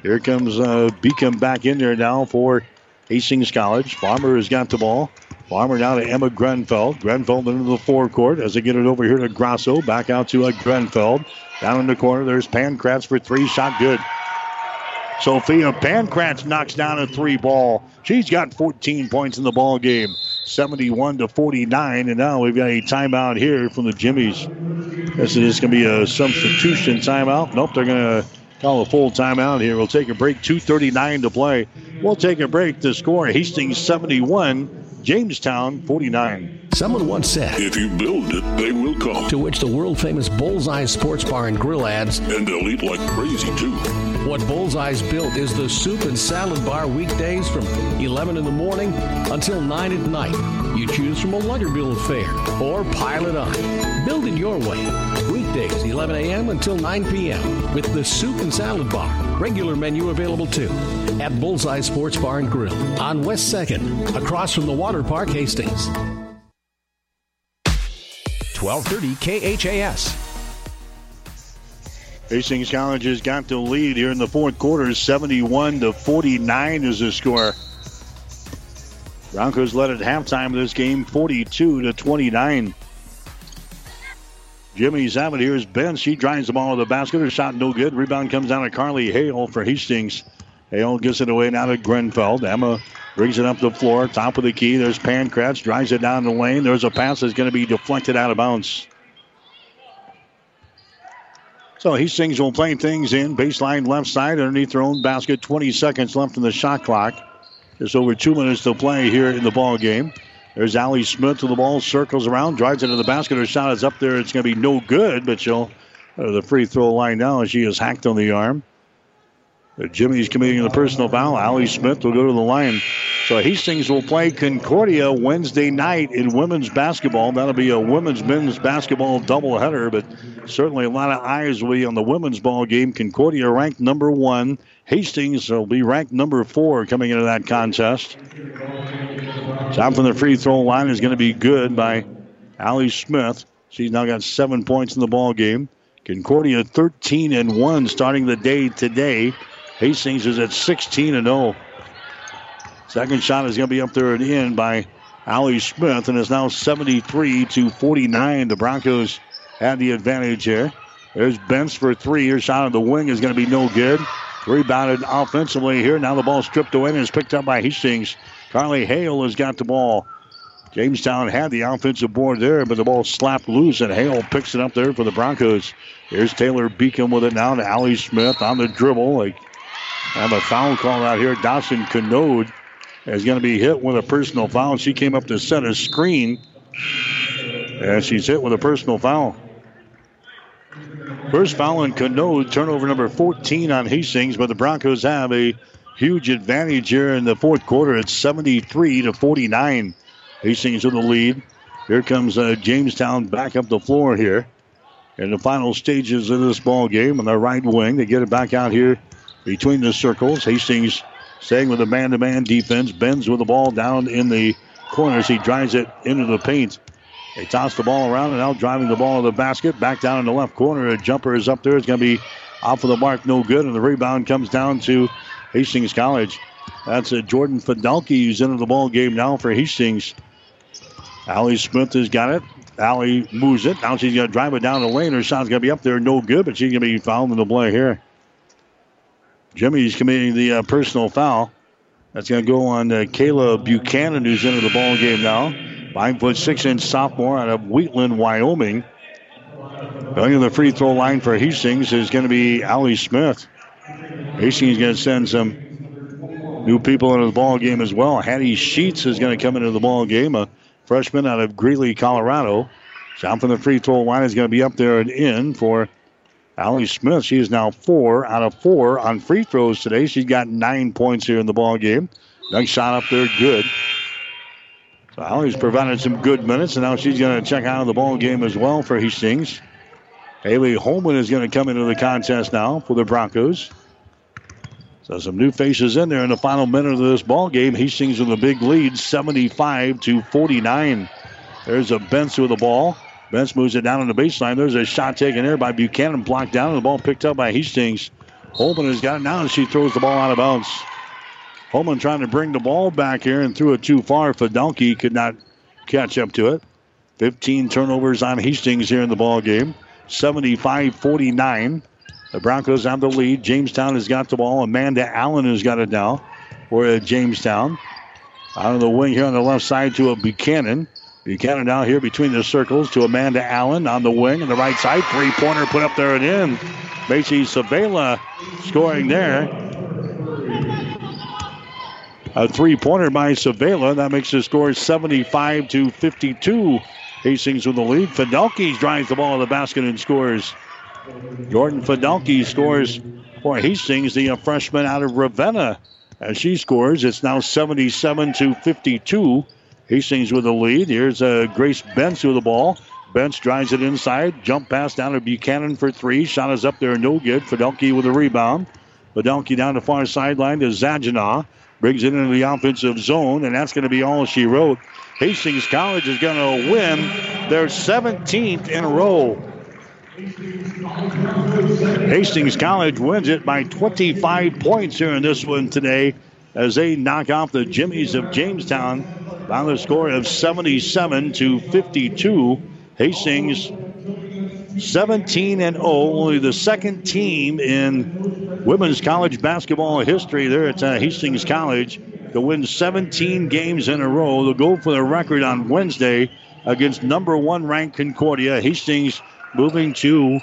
Here comes uh, Beacom back in there now for Hastings College. Farmer has got the ball. Farmer now to Emma Grenfell. Grenfell into the forecourt as they get it over here to Grosso. Back out to uh, Grenfell. Down in the corner, there's Pankratz for three. Shot good. Sophia Pankratz knocks down a three ball. She's got 14 points in the ball game. 71 to 49, and now we've got a timeout here from the Jimmies. This is going to be a substitution timeout. Nope, they're going to call a full timeout here. We'll take a break. 2:39 to play. We'll take a break to score Hastings 71, Jamestown 49. Someone once said, If you build it, they will come. To which the world famous Bullseye Sports Bar and Grill adds, And they'll eat like crazy, too. What Bullseye's built is the soup and salad bar weekdays from 11 in the morning until 9 at night. You choose from a Luggerbill affair or pile it on. Build it your way. Weekdays, 11 a.m. until 9 p.m. with the soup and salad bar. Regular menu available too at Bullseye Sports Bar and Grill on West 2nd, across from the Water Park, Hastings. 1230 KHAS. Hastings College has got the lead here in the fourth quarter. 71 to 49 is the score. Broncos led at halftime of this game 42 to 29. Jimmy Zavitt here's Ben. She drives the ball to the basket. Her shot no good. Rebound comes down to Carly Hale for Hastings. Hale gives it away now to Grenfell. Emma brings it up the floor. Top of the key. There's Pankratz. Drives it down the lane. There's a pass that's going to be deflected out of bounds. So Hastings will play things in. Baseline left side underneath their own basket. 20 seconds left in the shot clock. Just over two minutes to play here in the ball game. There's Allie Smith to the ball, circles around, drives into the basket. Her shot is up there. It's going to be no good, but she'll to the free throw line now. And she is hacked on the arm. Jimmy's committing the personal foul. Allie Smith will go to the line. So Hastings will play Concordia Wednesday night in women's basketball. That'll be a women's men's basketball doubleheader, but certainly a lot of eyes will be on the women's ball game. Concordia ranked number one. Hastings will be ranked number four coming into that contest. Shot from the free throw line is going to be good by Allie Smith. She's now got seven points in the ball game. Concordia 13 and 1 starting the day today. Hastings is at 16 and 0. Second shot is going to be up there and in by Allie Smith, and it's now 73 to 49. The Broncos had the advantage here. There's Bence for three. Her shot on the wing is going to be no good. Rebounded offensively here. Now the ball stripped away and is picked up by Hastings. Carly Hale has got the ball. Jamestown had the offensive board there, but the ball slapped loose, and Hale picks it up there for the Broncos. Here's Taylor Beacom with it now to Allie Smith on the dribble. Like have a foul call out here. Dawson Canode is going to be hit with a personal foul. She came up to set a screen, and she's hit with a personal foul. First foul in Canode, turnover number 14 on Hastings, but the Broncos have a huge advantage here in the fourth quarter. It's 73 to 49. Hastings in the lead. Here comes uh, Jamestown back up the floor here in the final stages of this ball game on the right wing. They get it back out here between the circles. Hastings staying with a man-to-man defense. Bence with the ball down in the corners. He drives it into the paint. They toss the ball around and now driving the ball to the basket. Back down in the left corner. A jumper is up there. It's going to be off of the mark. No good. And the rebound comes down to Hastings College. That's a Jordan Fidelki who's into the ball game now for Hastings. Allie Smith has got it. Allie moves it. Now she's going to drive it down the lane. Her shot's going to be up there. No good, but she's going to be fouled in the play here. Jimmy's committing the uh, personal foul. That's going to go on uh, Kayla Buchanan, who's into the ball game now. Five foot six inch sophomore out of Wheatland, Wyoming. Going to the free throw line for Hastings is going to be Allie Smith. Hastings is going to send some new people into the ball game as well. Hattie Sheets is going to come into the ball game, a freshman out of Greeley, Colorado. Shot from the free throw line is going to be up there and in for Allie Smith. She is now four out of four on free throws today. She's got nine points here in the ball game. Nice shot up there, good. So Allie's provided some good minutes, and now she's going to check out of the ball game as well for Hastings. Haley Holman is going to come into the contest now for the Broncos. So some new faces in there in the final minute of this ball game. Hastings with a big lead, 75 to 49. There's a Bence with the ball. Bence moves it down on the baseline. There's a shot taken there by Buchanan, blocked down, and the ball picked up by Hastings. Holman has got it now, and she throws the ball out of bounds. Holman trying to bring the ball back here and threw it too far. Fidelki could not catch up to it. 15 turnovers on Hastings here in the ball game. 75-49. The Broncos have the lead. Jamestown has got the ball. Amanda Allen has got it now for Jamestown. Out of the wing here on the left side to a Buchanan. Buchanan down here between the circles to Amanda Allen on the wing on the right side. Three pointer put up there and in. Macy Sabela scoring there. A three pointer by Sabela. That makes the score 75 to 52. Hastings with the lead. Fidelki drives the ball to the basket and scores. Jordan Fidelki scores for Hastings, the freshman out of Ravenna. As she scores, it's now 77 to 52. Hastings with the lead. Here's uh, Grace Bence with the ball. Bence drives it inside. Jump pass down to Buchanan for three. Shot is up there, no good. Fidelki with a rebound. Fidelki down the far sideline to Zagina. Brings it into the offensive zone, and that's going to be all she wrote. Hastings College is going to win their 17th in a row. Hastings College wins it by 25 points here in this one today as they knock off the Jimmies of Jamestown by the score of 77 to 52. Hastings 17 and 0, only the second team in women's college basketball history there at uh, Hastings College to win 17 games in a row. They'll go for the record on Wednesday against number one ranked Concordia. Hastings moving to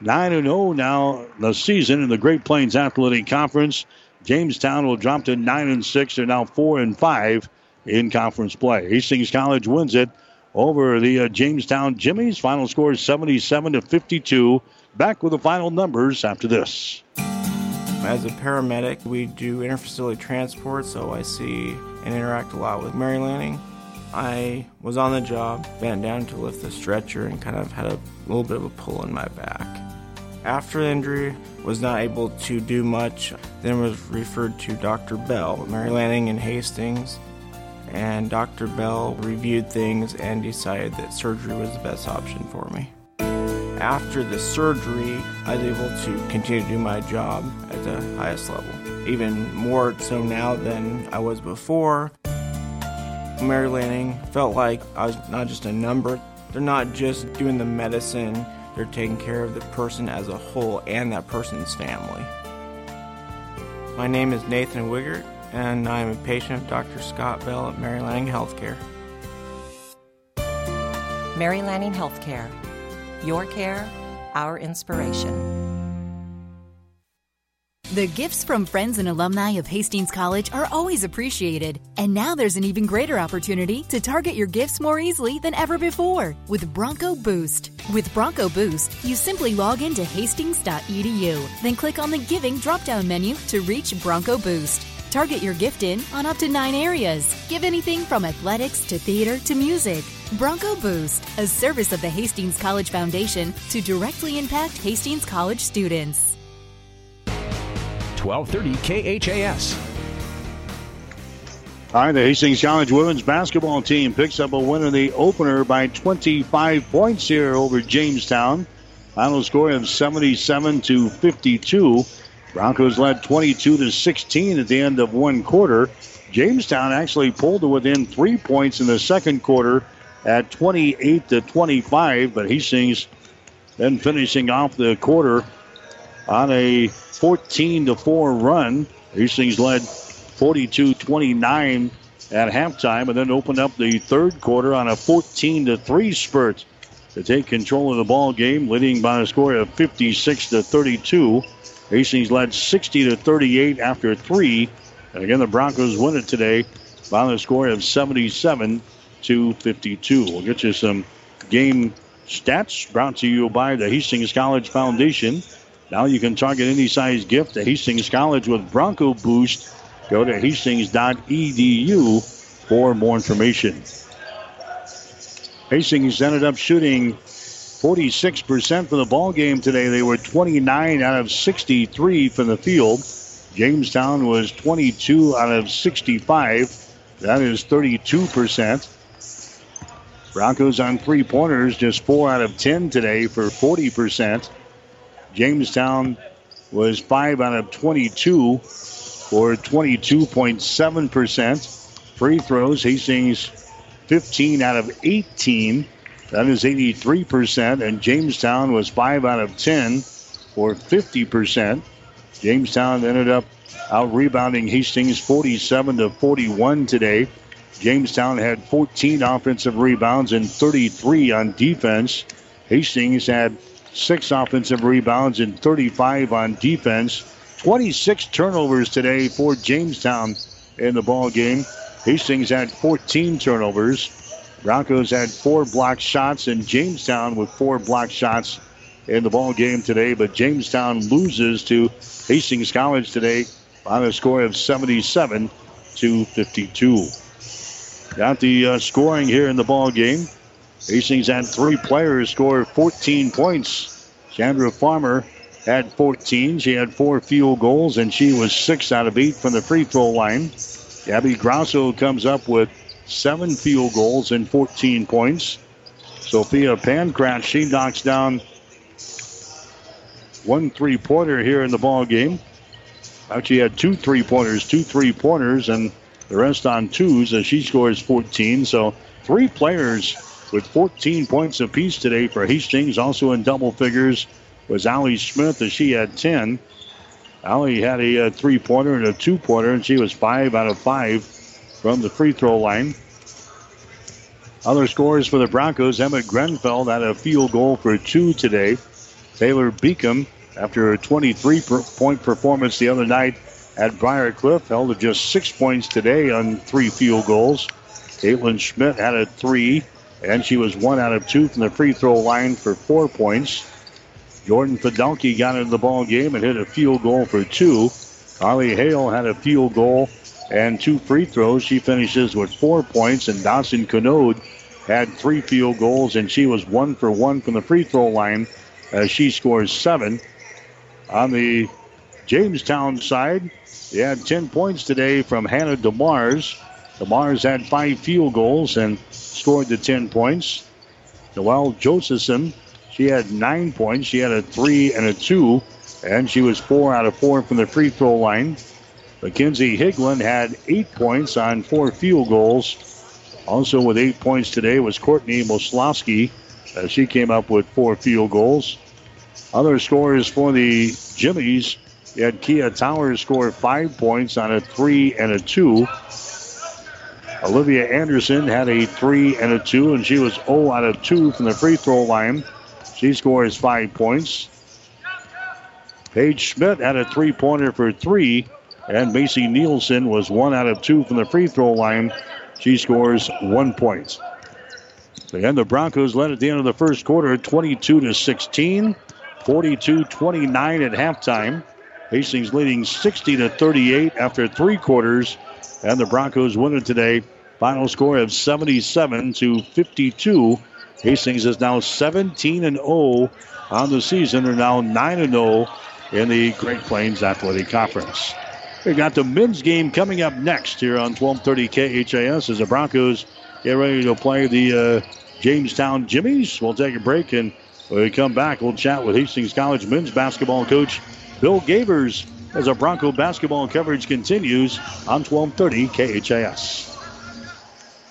9 0 now the season in the Great Plains Athletic Conference. Jamestown will drop to 9 and 6. They're now 4 and 5 in conference play. Hastings College wins it over the uh, Jamestown Jimmies. Final score is 77 to 52. Back with the final numbers after this. As a paramedic, we do interfacility transport, so I see and interact a lot with Mary Lanning. I was on the job, bent down to lift the stretcher, and kind of had a little bit of a pull in my back. After the injury, was not able to do much, then was referred to Dr. Bell, Mary Lanning in Hastings, and Dr. Bell reviewed things and decided that surgery was the best option for me. After the surgery, I was able to continue to do my job at the highest level, even more so now than I was before. Mary Lanning felt like I was not just a number. They're not just doing the medicine, they're taking care of the person as a whole and that person's family. My name is Nathan Wiggert, and I'm a patient of Dr. Scott Bell at Mary Lanning Healthcare. Mary Lanning Healthcare. Your care, our inspiration. The gifts from friends and alumni of Hastings College are always appreciated. And now there's an even greater opportunity to target your gifts more easily than ever before with Bronco Boost. With Bronco Boost, you simply log into hastings.edu, then click on the Giving drop down menu to reach Bronco Boost. Target your gift in on up to nine areas. Give anything from athletics to theater to music. Bronco Boost, a service of the Hastings College Foundation to directly impact Hastings College students. 1230 KHAS. All right, the Hastings College women's basketball team picks up a win in the opener by 25 points here over Jamestown. Final score of 77 to 52. Broncos led 22 to 16 at the end of one quarter. Jamestown actually pulled to within three points in the second quarter at 28 to 25, but Hastings then finishing off the quarter on a 14 to 4 run. Hastings led 42 29 at halftime and then opened up the third quarter on a 14 to 3 spurt to take control of the ball game, leading by a score of 56 to 32. Hastings led 60 to 38 after three. And again, the Broncos win it today by the score of 77 to 52. We'll get you some game stats brought to you by the Hastings College Foundation. Now you can target any size gift to Hastings College with Bronco Boost. Go to hastings.edu for more information. Hastings ended up shooting 46% for the ball game today. They were 29 out of 63 from the field. Jamestown was 22 out of 65. That is 32%. Broncos on three pointers, just 4 out of 10 today for 40%. Jamestown was 5 out of 22 for 22.7%. Free throws, Hastings 15 out of 18. That is 83%. And Jamestown was 5 out of 10 for 50%. Jamestown ended up out rebounding Hastings 47 to 41 today. Jamestown had 14 offensive rebounds and 33 on defense. Hastings had six offensive rebounds and 35 on defense. 26 turnovers today for Jamestown in the ball game. Hastings had 14 turnovers. Broncos had four block shots, and Jamestown with four block shots in the ball game today. But Jamestown loses to Hastings College today on a score of 77 to 52. Got the uh, scoring here in the ball game. Hastings had three players score 14 points. Chandra Farmer had 14. She had four field goals, and she was six out of eight from the free throw line. Gabby Grosso comes up with seven field goals and 14 points. Sophia Pankratz, she knocks down one three pointer here in the ball game. Actually, had two three pointers, two three pointers, and the rest on twos as she scores 14. So three players with 14 points apiece today for Hastings. Also in double figures was Allie Smith as she had 10. Allie had a, a three pointer and a two pointer, and she was five out of five from the free throw line. Other scores for the Broncos Emma Grenfell had a field goal for two today. Taylor Beacom, after a 23 point performance the other night at Briarcliff, held to just six points today on three field goals. Caitlin Schmidt had a three, and she was one out of two from the free throw line for four points. Jordan Fidelke got into the ball game and hit a field goal for two. Carly Hale had a field goal and two free throws. She finishes with four points, and Dawson Canode had three field goals, and she was one for one from the free throw line as she scores seven. On the Jamestown side, they had 10 points today from Hannah DeMars. DeMars had five field goals and scored the 10 points. Noelle Josephson, she had nine points. She had a three and a two, and she was four out of four from the free throw line. Mackenzie Higland had eight points on four field goals. Also with eight points today was Courtney Moslowski. As she came up with four field goals. Other scores for the Jimmies. You had Kia Towers score five points on a three and a two. Olivia Anderson had a three and a two, and she was 0 out of 2 from the free throw line. She scores five points. Paige Schmidt had a three pointer for three, and Macy Nielsen was 1 out of 2 from the free throw line. She scores one point. Again, the Broncos led at the end of the first quarter 22 to 16, 42 29 at halftime. Hastings leading 60 to 38 after three quarters, and the Broncos win it today. Final score of 77 to 52. Hastings is now 17 and 0 on the season, and now 9 and 0 in the Great Plains Athletic Conference. We got the men's game coming up next here on 1230 KHAS as the Broncos get ready to play the uh, Jamestown Jimmies. We'll take a break, and when we come back, we'll chat with Hastings College men's basketball coach Bill Gavers as our Bronco basketball coverage continues on 1230 KHAS.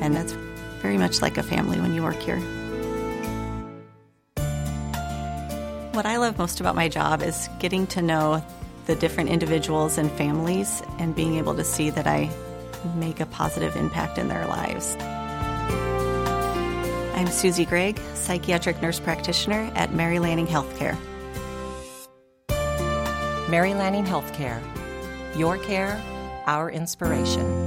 and that's very much like a family when you work here. What I love most about my job is getting to know the different individuals and families and being able to see that I make a positive impact in their lives. I'm Susie Gregg, psychiatric nurse practitioner at Mary Lanning Healthcare. Mary Lanning Healthcare. Your care, our inspiration.